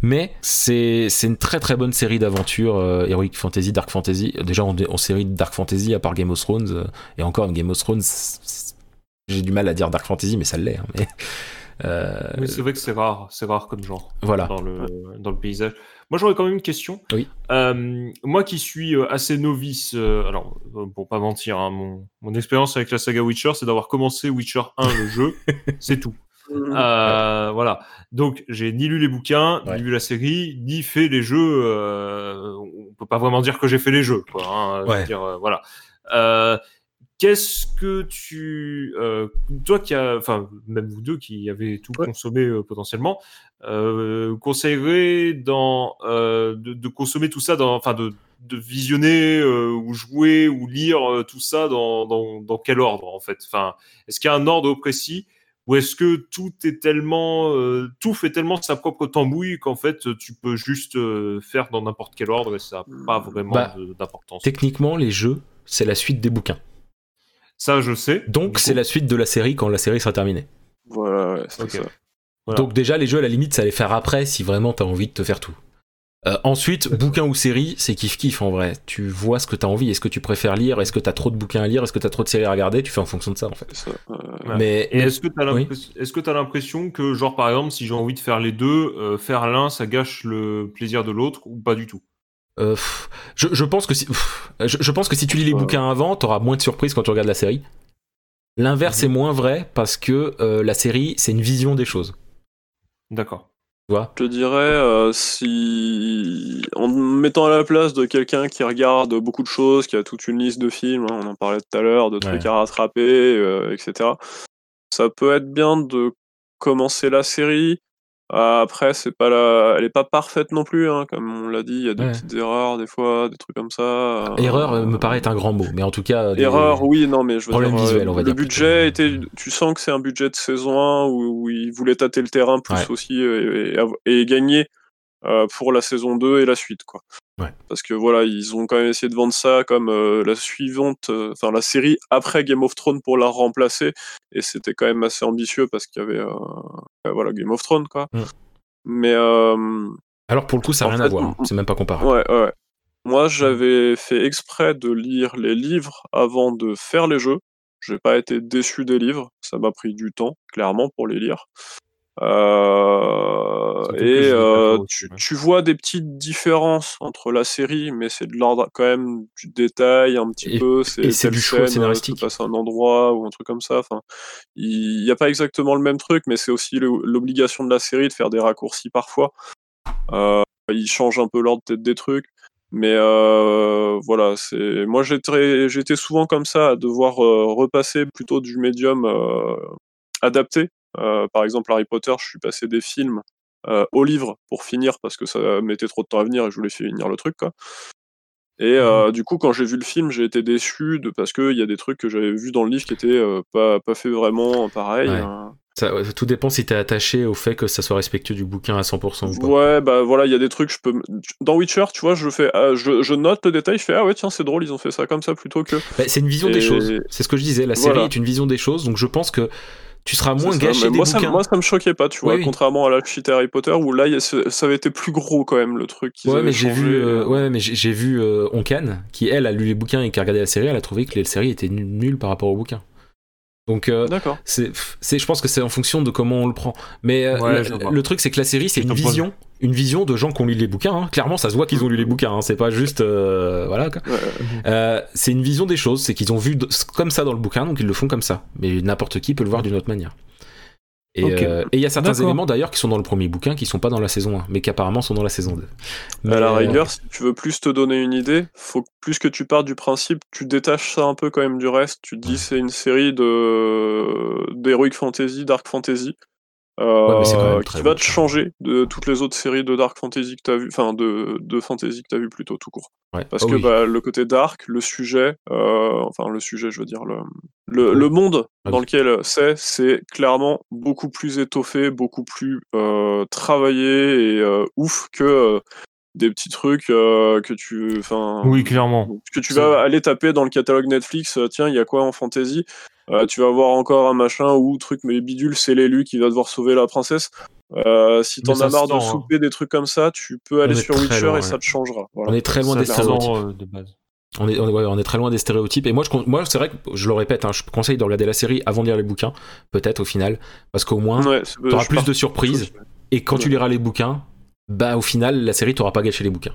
mais c'est c'est une très très bonne série d'aventures euh, heroic fantasy, dark fantasy. Déjà en, en série de dark fantasy, à part Game of Thrones, euh, et encore Game of Thrones, j'ai du mal à dire dark fantasy, mais ça l'est. hein, mais Euh, Oui, c'est vrai que c'est rare, c'est rare comme genre voilà. dans le, dans le paysage. Moi, j'aurais quand même une question. Oui. Euh, moi qui suis euh, assez novice, euh, alors pour pas mentir, hein, mon, mon expérience avec la saga Witcher, c'est d'avoir commencé Witcher 1, le jeu, (laughs) c'est tout. Euh, Voilà. Donc, j'ai ni lu les bouquins, Ouais. ni vu la série, ni fait les jeux. euh, on peut pas vraiment dire que j'ai fait les jeux, quoi. hein, je veux Ouais. dire, euh, voilà. Qu'est-ce que tu, euh, toi qui a, enfin même vous deux qui avez tout Ouais. consommé euh, potentiellement, euh, conseillerais dans euh, de, de consommer tout ça, enfin de, de visionner euh, ou jouer ou lire euh, tout ça dans, dans, dans quel ordre en fait? Enfin, est-ce qu'il y a un ordre précis? Ou est-ce que tout est tellement, euh, tout fait tellement sa propre tambouille qu'en fait tu peux juste euh, faire dans n'importe quel ordre et ça n'a pas vraiment Bah, d'importance? Techniquement, les jeux, c'est la suite des bouquins. Ça, je sais. Donc, c'est la suite de la série quand la série sera terminée. Voilà, ouais, c'est ça. Voilà. Donc, déjà, les jeux, à la limite, ça les faire après si vraiment t'as envie de te faire tout. Euh, ensuite, (laughs) bouquin ou série, c'est kiff-kiff en vrai. Tu vois ce que t'as envie. Est-ce que tu préfères lire? Est-ce que t'as trop de bouquins à lire? Est-ce que t'as trop de séries à regarder? Tu fais en fonction de ça en fait. Ça. euh. Mais, Et est-ce que tu as Oui. l'impression l'impression que, genre, par exemple, si j'ai envie de faire les deux, euh, faire l'un, ça gâche le plaisir de l'autre ou pas du tout? Euh, pff, je, je pense que si, pff, je, je pense que si tu lis les Ouais. bouquins avant, t'auras moins de surprises quand tu regardes la série. L'inverse Mhm. est moins vrai parce que euh, la série, c'est une vision des choses. D'accord. Tu vois? Je te dirais, euh, si en me mettant à la place de quelqu'un qui regarde beaucoup de choses, qui a toute une liste de films, hein, on en parlait tout à l'heure, de trucs Ouais. à rattraper, euh, etc. Ça peut être bien de commencer la série. Euh, Après, c'est pas la... elle est pas parfaite non plus, hein, comme on l'a dit, il y a des Ouais. petites erreurs des fois, des trucs comme ça. euh, Erreur euh, me paraît être un grand mot, mais en tout cas. des- Erreur, oui, non, mais je veux Problème dire, euh, visuel, on va le dire budget était, tu sens que c'est un budget de saison 1 où, où ils voulaient tâter le terrain plus Ouais. aussi euh, et, et gagner euh, pour la saison 2 et la suite, quoi. Ouais. Parce que voilà, ils ont quand même essayé de vendre ça comme euh, la suivante, euh, enfin la série après Game of Thrones pour la remplacer, et c'était quand même assez ambitieux parce qu'il y avait, euh, voilà, Game of Thrones, quoi. Mm. Mais Alors pour le coup, ça n'a En rien à voir. hein. m- C'est même pas comparable. Ouais, ouais. Moi, j'avais fait exprès de lire les livres avant de faire les jeux. J'ai pas été déçu des livres. Ça m'a pris du temps, clairement, pour les lire. Euh, et euh, tu, vois des petites différences entre la série, mais c'est de l'ordre quand même du détail un petit Et- peu. C'est et c'est du choix scène, scénaristique. se passe à un endroit ou un truc comme ça. Enfin, il n'y a pas exactement le même truc, mais c'est aussi le- l'obligation de la série de faire des raccourcis parfois. Euh, il change un peu l'ordre peut-être des trucs. Mais euh, voilà, c'est moi j'étais j'étais souvent comme ça à devoir euh, repasser plutôt du médium euh, adapté. Euh, par exemple Harry Potter, je suis passé des films euh, au livre pour finir parce que ça mettait trop de temps à venir et je voulais finir le truc quoi. Et euh, du coup, quand j'ai vu le film, j'ai été déçu de parce qu'il y a des trucs que j'avais vus dans le livre qui étaient euh, pas, pas fait vraiment pareil. Ouais. hein. Ça, tout dépend si t'es attaché au fait que ça soit respectueux du bouquin à 100% ou pas. Ouais, bah voilà, il y a des trucs, je peux. Dans Witcher, tu vois, je fais, ah, je, je note le détail, je fais, ah ouais, tiens, c'est drôle, ils ont fait ça comme ça plutôt que. Bah, c'est une vision Et- des choses. C'est ce que je disais. La série Voilà. est une vision des choses, donc je pense que tu seras moins ça, gâché des moi, ça, bouquins. moi, ça me choquait pas, tu vois, Oui, contrairement à la shit Harry Potter où là, il y a ce- ça avait été plus gros quand même, le truc. Ouais, mais vu, euh, euh. ouais, mais j'ai j'ai vu euh, Onkan, qui elle a lu les bouquins et qui a regardé la série, elle a trouvé que les séries étaient nul- nulles par rapport aux bouquins. Donc euh, D'accord. c'est, c'est, je pense que c'est en fonction de comment on le prend. Mais euh, Ouais, le- truc c'est que la série c'est une vision, une vision de gens qui ont lu les bouquins. hein. Clairement, ça se voit qu'ils ont lu les bouquins. hein. C'est pas juste, euh, voilà. quoi. Euh, c'est une vision des choses, c'est qu'ils ont vu comme ça dans le bouquin, donc ils le font comme ça. Mais n'importe qui peut le voir d'une autre manière. Et euh, il y a certains éléments d'ailleurs qui sont dans le premier bouquin qui sont pas dans la saison 1, mais qui apparemment sont dans la saison 2. Mais, à la euh, rigueur, si tu veux plus te donner une idée, faut que plus que tu partes du principe, tu détaches ça un peu quand même du reste. Tu te dis c'est une série de d'heroic fantasy, dark fantasy, euh, qui va te changer de toutes les autres séries de dark fantasy que t'as vu, enfin de de fantasy que t'as vu plutôt tout court. ouais. Parce Oh que oui. bah, le côté dark, le sujet, euh, enfin le sujet, je veux dire le le, le monde Ah dans oui. lequel c'est, c'est clairement beaucoup plus étoffé, beaucoup plus euh, travaillé et ouf que des petits trucs euh, que tu, enfin, Oui, clairement. que tu vas aller taper dans le catalogue Netflix. tiens, il y a quoi en fantasy? Euh, Tu vas voir encore un machin ou truc mais bidule, c'est l'élu qui va devoir sauver la princesse. Euh, si t'en as marre de hein. souper des trucs comme ça, tu peux aller sur Witcher loin, et ouais. ça te changera. Voilà. On est très loin des stéréotypes. euh, de base. On est, on, est, ouais, on est très loin des stéréotypes. Et moi, je, moi c'est vrai que je le répète, hein, je conseille de regarder la série avant de lire les bouquins, peut-être au final, parce qu'au moins, Ouais, t'auras plus de surprises. Et quand tu liras les bouquins, bah au final, la série t'aura pas gâché les bouquins.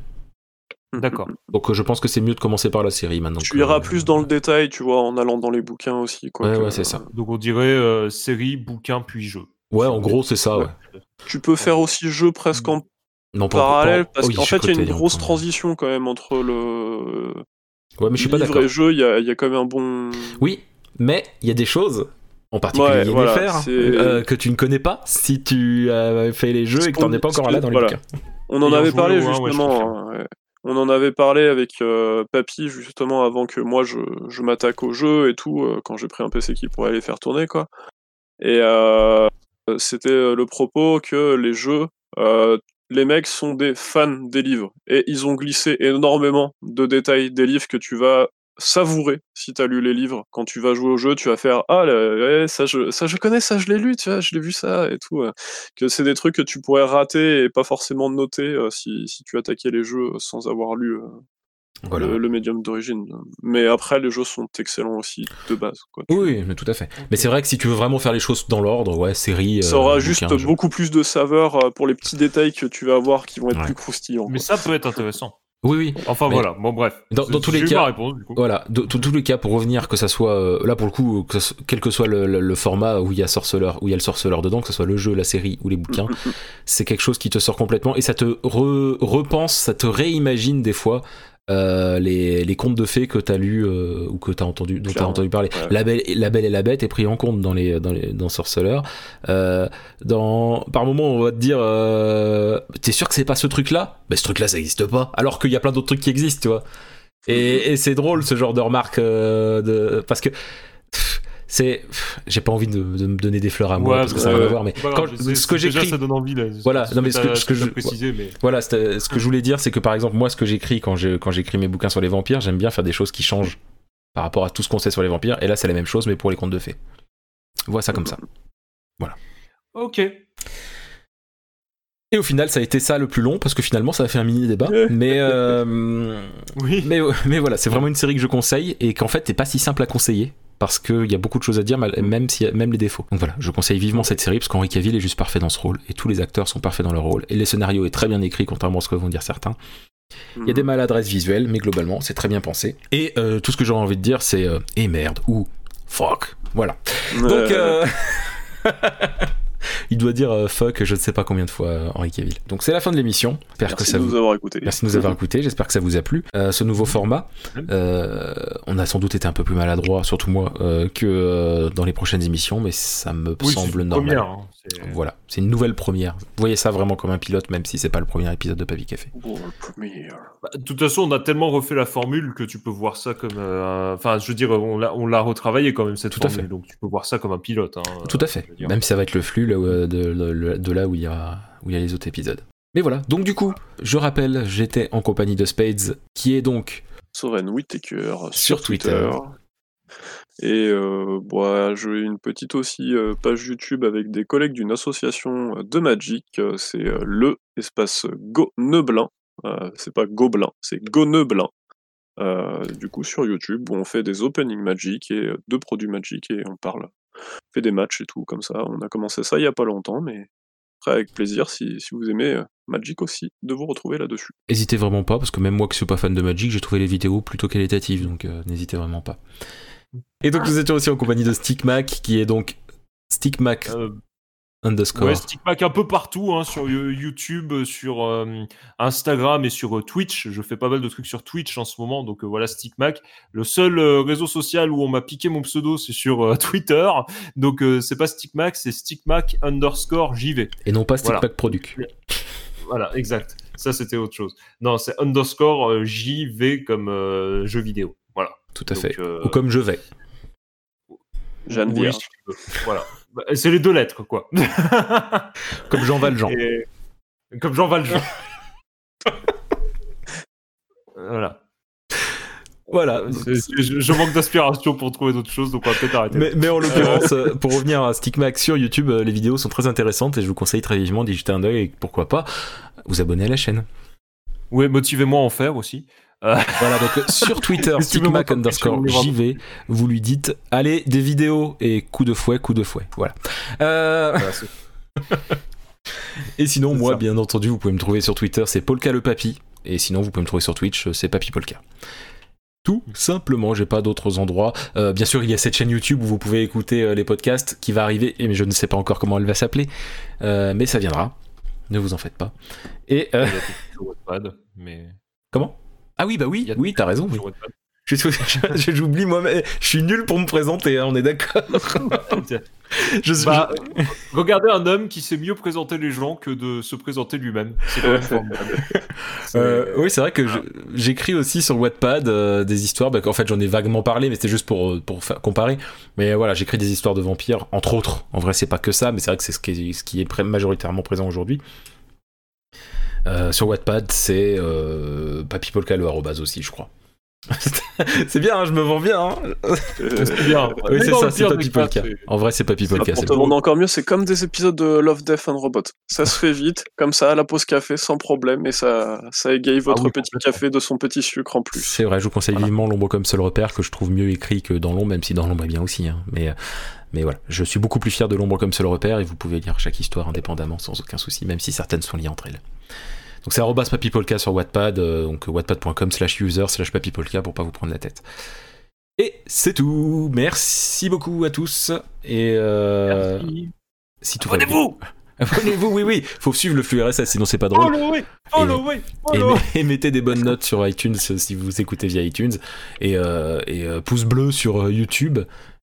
D'accord. (laughs) Donc euh, je pense que c'est mieux de commencer par la série maintenant. Tu que- iras plus dans le détail, tu vois, en allant dans les bouquins aussi. Quoi, Ouais, que- ouais, c'est ça. Donc on dirait euh, série, bouquin, puis jeu. Ouais, en gros, c'est ça, ouais. Tu peux faire aussi jeu presque en Non, pas parallèle, pas- parce oui, qu'en fait, il y a une hein, grosse même. transition quand même entre le Ouais, mais je suis pas d'accord. jeu. Il y a, il y a quand même un bon. Oui, mais il y a des choses, en particulier Ouais, voilà, faire, euh, que tu ne connais pas si tu as fait les jeux et que t'en es pas encore là dans les Voilà. bouquins. On en avait parlé je justement. hein, ouais. On en avait parlé avec euh, Papy justement avant que moi je, m'attaque au jeu et tout, euh, quand j'ai pris un PC qui pourrait les faire tourner quoi. Et euh, c'était euh, le propos que les jeux, euh, les mecs sont des fans des livres et ils ont glissé énormément de détails des livres que tu vas savourer si tu as lu les livres. Quand tu vas jouer au jeu, tu vas faire ah là, ouais, ça je ça je connais ça je l'ai lu, tu vois, je l'ai vu ça et tout. euh. Que c'est des trucs que tu pourrais rater et pas forcément noter euh, si, si tu attaquais les jeux sans avoir lu euh, Voilà. le, le médium d'origine. Mais après les jeux sont excellents aussi de base. Quoi. Oui, mais tout à fait. Mais c'est vrai que si tu veux vraiment faire les choses dans l'ordre, ouais, série. Ça euh, aura bouquin, juste jeu. beaucoup plus de saveur pour les petits détails que tu vas avoir qui vont être Ouais. plus croustillants. Mais quoi. ça peut être intéressant. Oui, oui. Enfin Mais- voilà, bon bref. Dans- dans tous les cas- réponse, du coup. Voilà, de, tous les cas, pour revenir, que ça soit euh, là pour le coup, que ça soit- quel que soit le, le- le format où il y a sorceleur, où il y a le sorceleur dedans, que ce soit le jeu, la série ou les bouquins, (laughs) c'est quelque chose qui te sort complètement et ça te re- repense, ça te réimagine des fois euh, les, les contes de fées que t'as lu euh, ou que t'as entendu, dont t'as Clairement. entendu parler. Ouais. La belle, la belle et la bête est pris en compte dans les dans les dans sorceleur. Euh, dans par moment on va te dire, euh, t'es sûr que c'est pas ce truc-là? Ben ce truc-là ça existe pas. Alors qu'il y a plein d'autres trucs qui existent, tu vois. Et, et c'est drôle ce genre de remarque euh, de parce que c'est j'ai pas envie de, de me donner des fleurs à moi Ouais, parce que bah, ça n'a rien à ouais. voir mais quand grave, c'est- ce que j'écris ça donne envie là. Voilà, non, mais ce que- ce je- mais voilà ce que je voulais dire c'est que par exemple moi ce que j'écris quand je quand j'écris mes bouquins sur les vampires j'aime bien faire des choses qui changent par rapport à tout ce qu'on sait sur les vampires et là c'est la même chose mais pour les contes de fées vois ça comme ça ok. et au final ça a été ça le plus long parce que finalement ça a fait un mini débat (laughs) mais euh, Oui. Mais, mais voilà, c'est vraiment une série que je conseille et qu'en fait, t'es pas si simple à conseiller parce qu'il y a beaucoup de choses à dire, mal- même, a- même les défauts. Donc voilà, je conseille vivement cette série parce qu'Henri Cavill est juste parfait dans ce rôle et tous les acteurs sont parfaits dans leur rôle et le scénario est très bien écrit, contrairement à ce que vont dire certains. Il y a des maladresses visuelles, mais globalement, c'est très bien pensé. Et euh, tout ce que j'aurais envie de dire, c'est euh, et merde ou fuck. Voilà. Donc, euh, (laughs) il doit dire euh, fuck je ne sais pas combien de fois, euh, Henri Cavill. Donc c'est la fin de l'émission. J'espère que Merci ça de vous nous avoir écoutés. Merci de nous avoir écoutés, j'espère que ça vous a plu. Euh, ce nouveau format, euh, on a sans doute été un peu plus maladroit, surtout moi, euh, que euh, dans les prochaines émissions, mais ça me Oui, semble normal. première, hein, Voilà, c'est une nouvelle première. Vous voyez ça vraiment comme un pilote, même si c'est pas le premier épisode de Papy Café. Bah, De toute façon, on a tellement refait la formule que tu peux voir ça comme. euh, Enfin, je veux dire, on l'a, on l'a retravaillé quand même cette Tout à formule, fait. donc tu peux voir ça comme un pilote. hein, Tout à fait, même si ça va être le flux là, où, euh, de, de- de là où il y a où il y a les autres épisodes. Mais voilà, donc du coup, je rappelle, j'étais en compagnie de Spades, qui est donc Soren Whittaker sur, Sur Twitter. Et euh, bon, j'ai une petite aussi euh, page YouTube avec des collègues d'une association euh, de Magic. euh, C'est le espace Goneblin. Euh, c'est pas Gobelin, c'est Goneblin. Du coup, sur YouTube, où on fait des opening Magic et euh, de produits Magic et on parle, on fait des matchs et tout comme ça. On a commencé ça il y a pas longtemps, mais après avec plaisir si, si vous aimez Magic aussi, de vous retrouver là-dessus. Hésitez vraiment pas, parce que même moi qui suis pas fan de Magic, j'ai trouvé les vidéos plutôt qualitatives, donc n'hésitez vraiment pas. Et donc nous étions aussi en compagnie de Stickmac, qui est donc Stickmac Euh, underscore. Ouais, Stickpack un peu partout, hein, sur You- YouTube, euh, sur euh, Instagram et sur euh, Twitch. Je fais pas mal de trucs sur Twitch en ce moment, donc euh, voilà Stickmac. Le seul euh, réseau social où on m'a piqué mon pseudo, c'est sur euh, (laughs) Twitter. Donc euh, c'est pas Stickmac, c'est Stickmac underscore JV. Et non pas Voilà. Stickmac Product. Voilà, exact. Ça c'était autre chose. Non, c'est underscore euh, JV comme euh, jeu vidéo. Voilà. Tout à Donc, fait. euh, Ou comme je vais. Jeanne oui, Vierge. si tu veux. Voilà. Bah, C'est les deux lettres, quoi. (laughs) Comme Jean Valjean. Et- Comme Jean Valjean. (laughs) voilà. Voilà. C'est- je, je manque d'inspiration pour trouver d'autres choses, donc on va peut-être arrêter. Mais, mais en l'occurrence, euh, pour revenir à Stickmac sur YouTube, euh, les vidéos sont très intéressantes et je vous conseille très vivement d'y jeter un œil et pourquoi pas vous abonner à la chaîne. Ouais, motivez-moi à en faire aussi. (laughs) Voilà, donc sur Twitter, (laughs) stigmac underscore JV, vous lui dites allez, des vidéos et coup de fouet, coup de fouet. Voilà. Euh... (laughs) et sinon, moi, ça. bien entendu, vous pouvez me trouver sur Twitter, c'est Polka le Papy. Et sinon, vous pouvez me trouver sur Twitch, c'est Papy Polka. Tout simplement, j'ai pas d'autres endroits. Euh, bien sûr, il y a cette chaîne YouTube où vous pouvez écouter euh, les podcasts qui va arriver, et mais je ne sais pas encore comment elle va s'appeler, Euh, mais ça viendra. Ne vous en faites pas. Et euh, Il y a tout sur Wattpad, mais comment? Ah oui, bah oui, oui, t'as raison. oui. (laughs) J'oublie moi-même. Je suis nul pour me présenter, hein, on est d'accord. (laughs) Je suis- Bah, (laughs) regardez un homme qui sait mieux présenter les gens que de se présenter lui-même. Euh, oui, c'est vrai que je- j'écris aussi sur Wattpad euh, des histoires. Bah, en fait, j'en ai vaguement parlé, mais c'était juste pour, euh, pour comparer. Mais voilà, j'écris des histoires de vampires, entre autres. En vrai, c'est pas que ça, mais c'est vrai que c'est ce qui est, ce qui est pré- majoritairement présent aujourd'hui. Euh, sur Wattpad, c'est euh, papypolka le arrobase aussi, je crois. (laughs) c'est bien, hein, je me vends bien. hein. Euh, C'est bien. Oui, c'est ça, c'est c'est- En vrai, c'est. Pour te vendre encore mieux, c'est comme des épisodes de Love, Death and Robot. Ça se fait vite, comme ça, à la pause café, sans problème, et ça, ça égaye votre oui, petit café de son petit sucre en plus. C'est vrai, je vous conseille vivement l'ombre comme seul repère que je trouve mieux écrit que dans l'ombre, même si dans l'ombre est bien aussi. hein. Mais, euh, mais voilà, je suis beaucoup plus fier de l'ombre comme seul repère et vous pouvez lire chaque histoire indépendamment sans aucun souci, même si certaines sont liées entre elles. Donc c'est arrobas papypolka sur Wattpad, euh, donc wattpad.com slash user slash papypolka pour pas vous prendre la tête. Et c'est tout. Merci beaucoup à tous. Et euh, Merci. si tout Abonnez-vous (laughs) Abonnez-vous, oui, oui. Faut suivre le flux RSS, sinon c'est pas drôle. Followez Et, Follow et mettez des bonnes notes sur iTunes si vous écoutez via iTunes. Et, euh, et euh, pouce bleu sur euh, YouTube.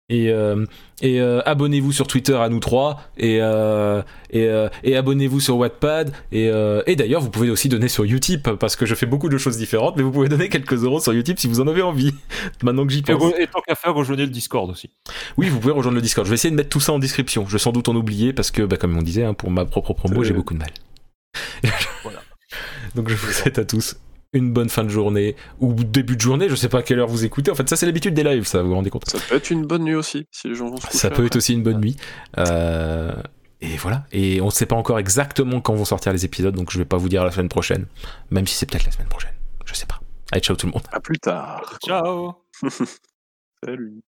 Et, euh, et euh, abonnez-vous sur Twitter à nous trois. Et, euh, et, et abonnez-vous sur Wattpad. Et, et d'ailleurs, vous pouvez aussi donner sur Utip parce que je fais beaucoup de choses différentes. Mais vous pouvez donner quelques euros sur Utip si vous en avez envie. (laughs) Maintenant que j'y Et, pense. et tant qu'à faire, rejoignez le Discord aussi. Oui, vous pouvez rejoindre le Discord. Je vais essayer de mettre tout ça en description. Je vais sans doute en oublier parce que, bah, comme on disait, hein, pour ma propre promo, j'ai beaucoup de mal. (laughs) Voilà. Donc je vous souhaite à tous une bonne fin de journée ou début de journée. Je sais pas à quelle heure vous écoutez. En fait, ça c'est l'habitude des lives, ça vous vous rendez compte Ça peut être une bonne nuit aussi, si les gens vont se coucher. Ça peut être aussi une bonne nuit. Euh, Et voilà. Et on ne sait pas encore exactement quand vont sortir les épisodes, donc je vais pas vous dire la semaine prochaine, même si c'est peut-être la semaine prochaine. Je sais pas. Allez, ciao tout le monde. À plus tard. Ciao (laughs) Salut.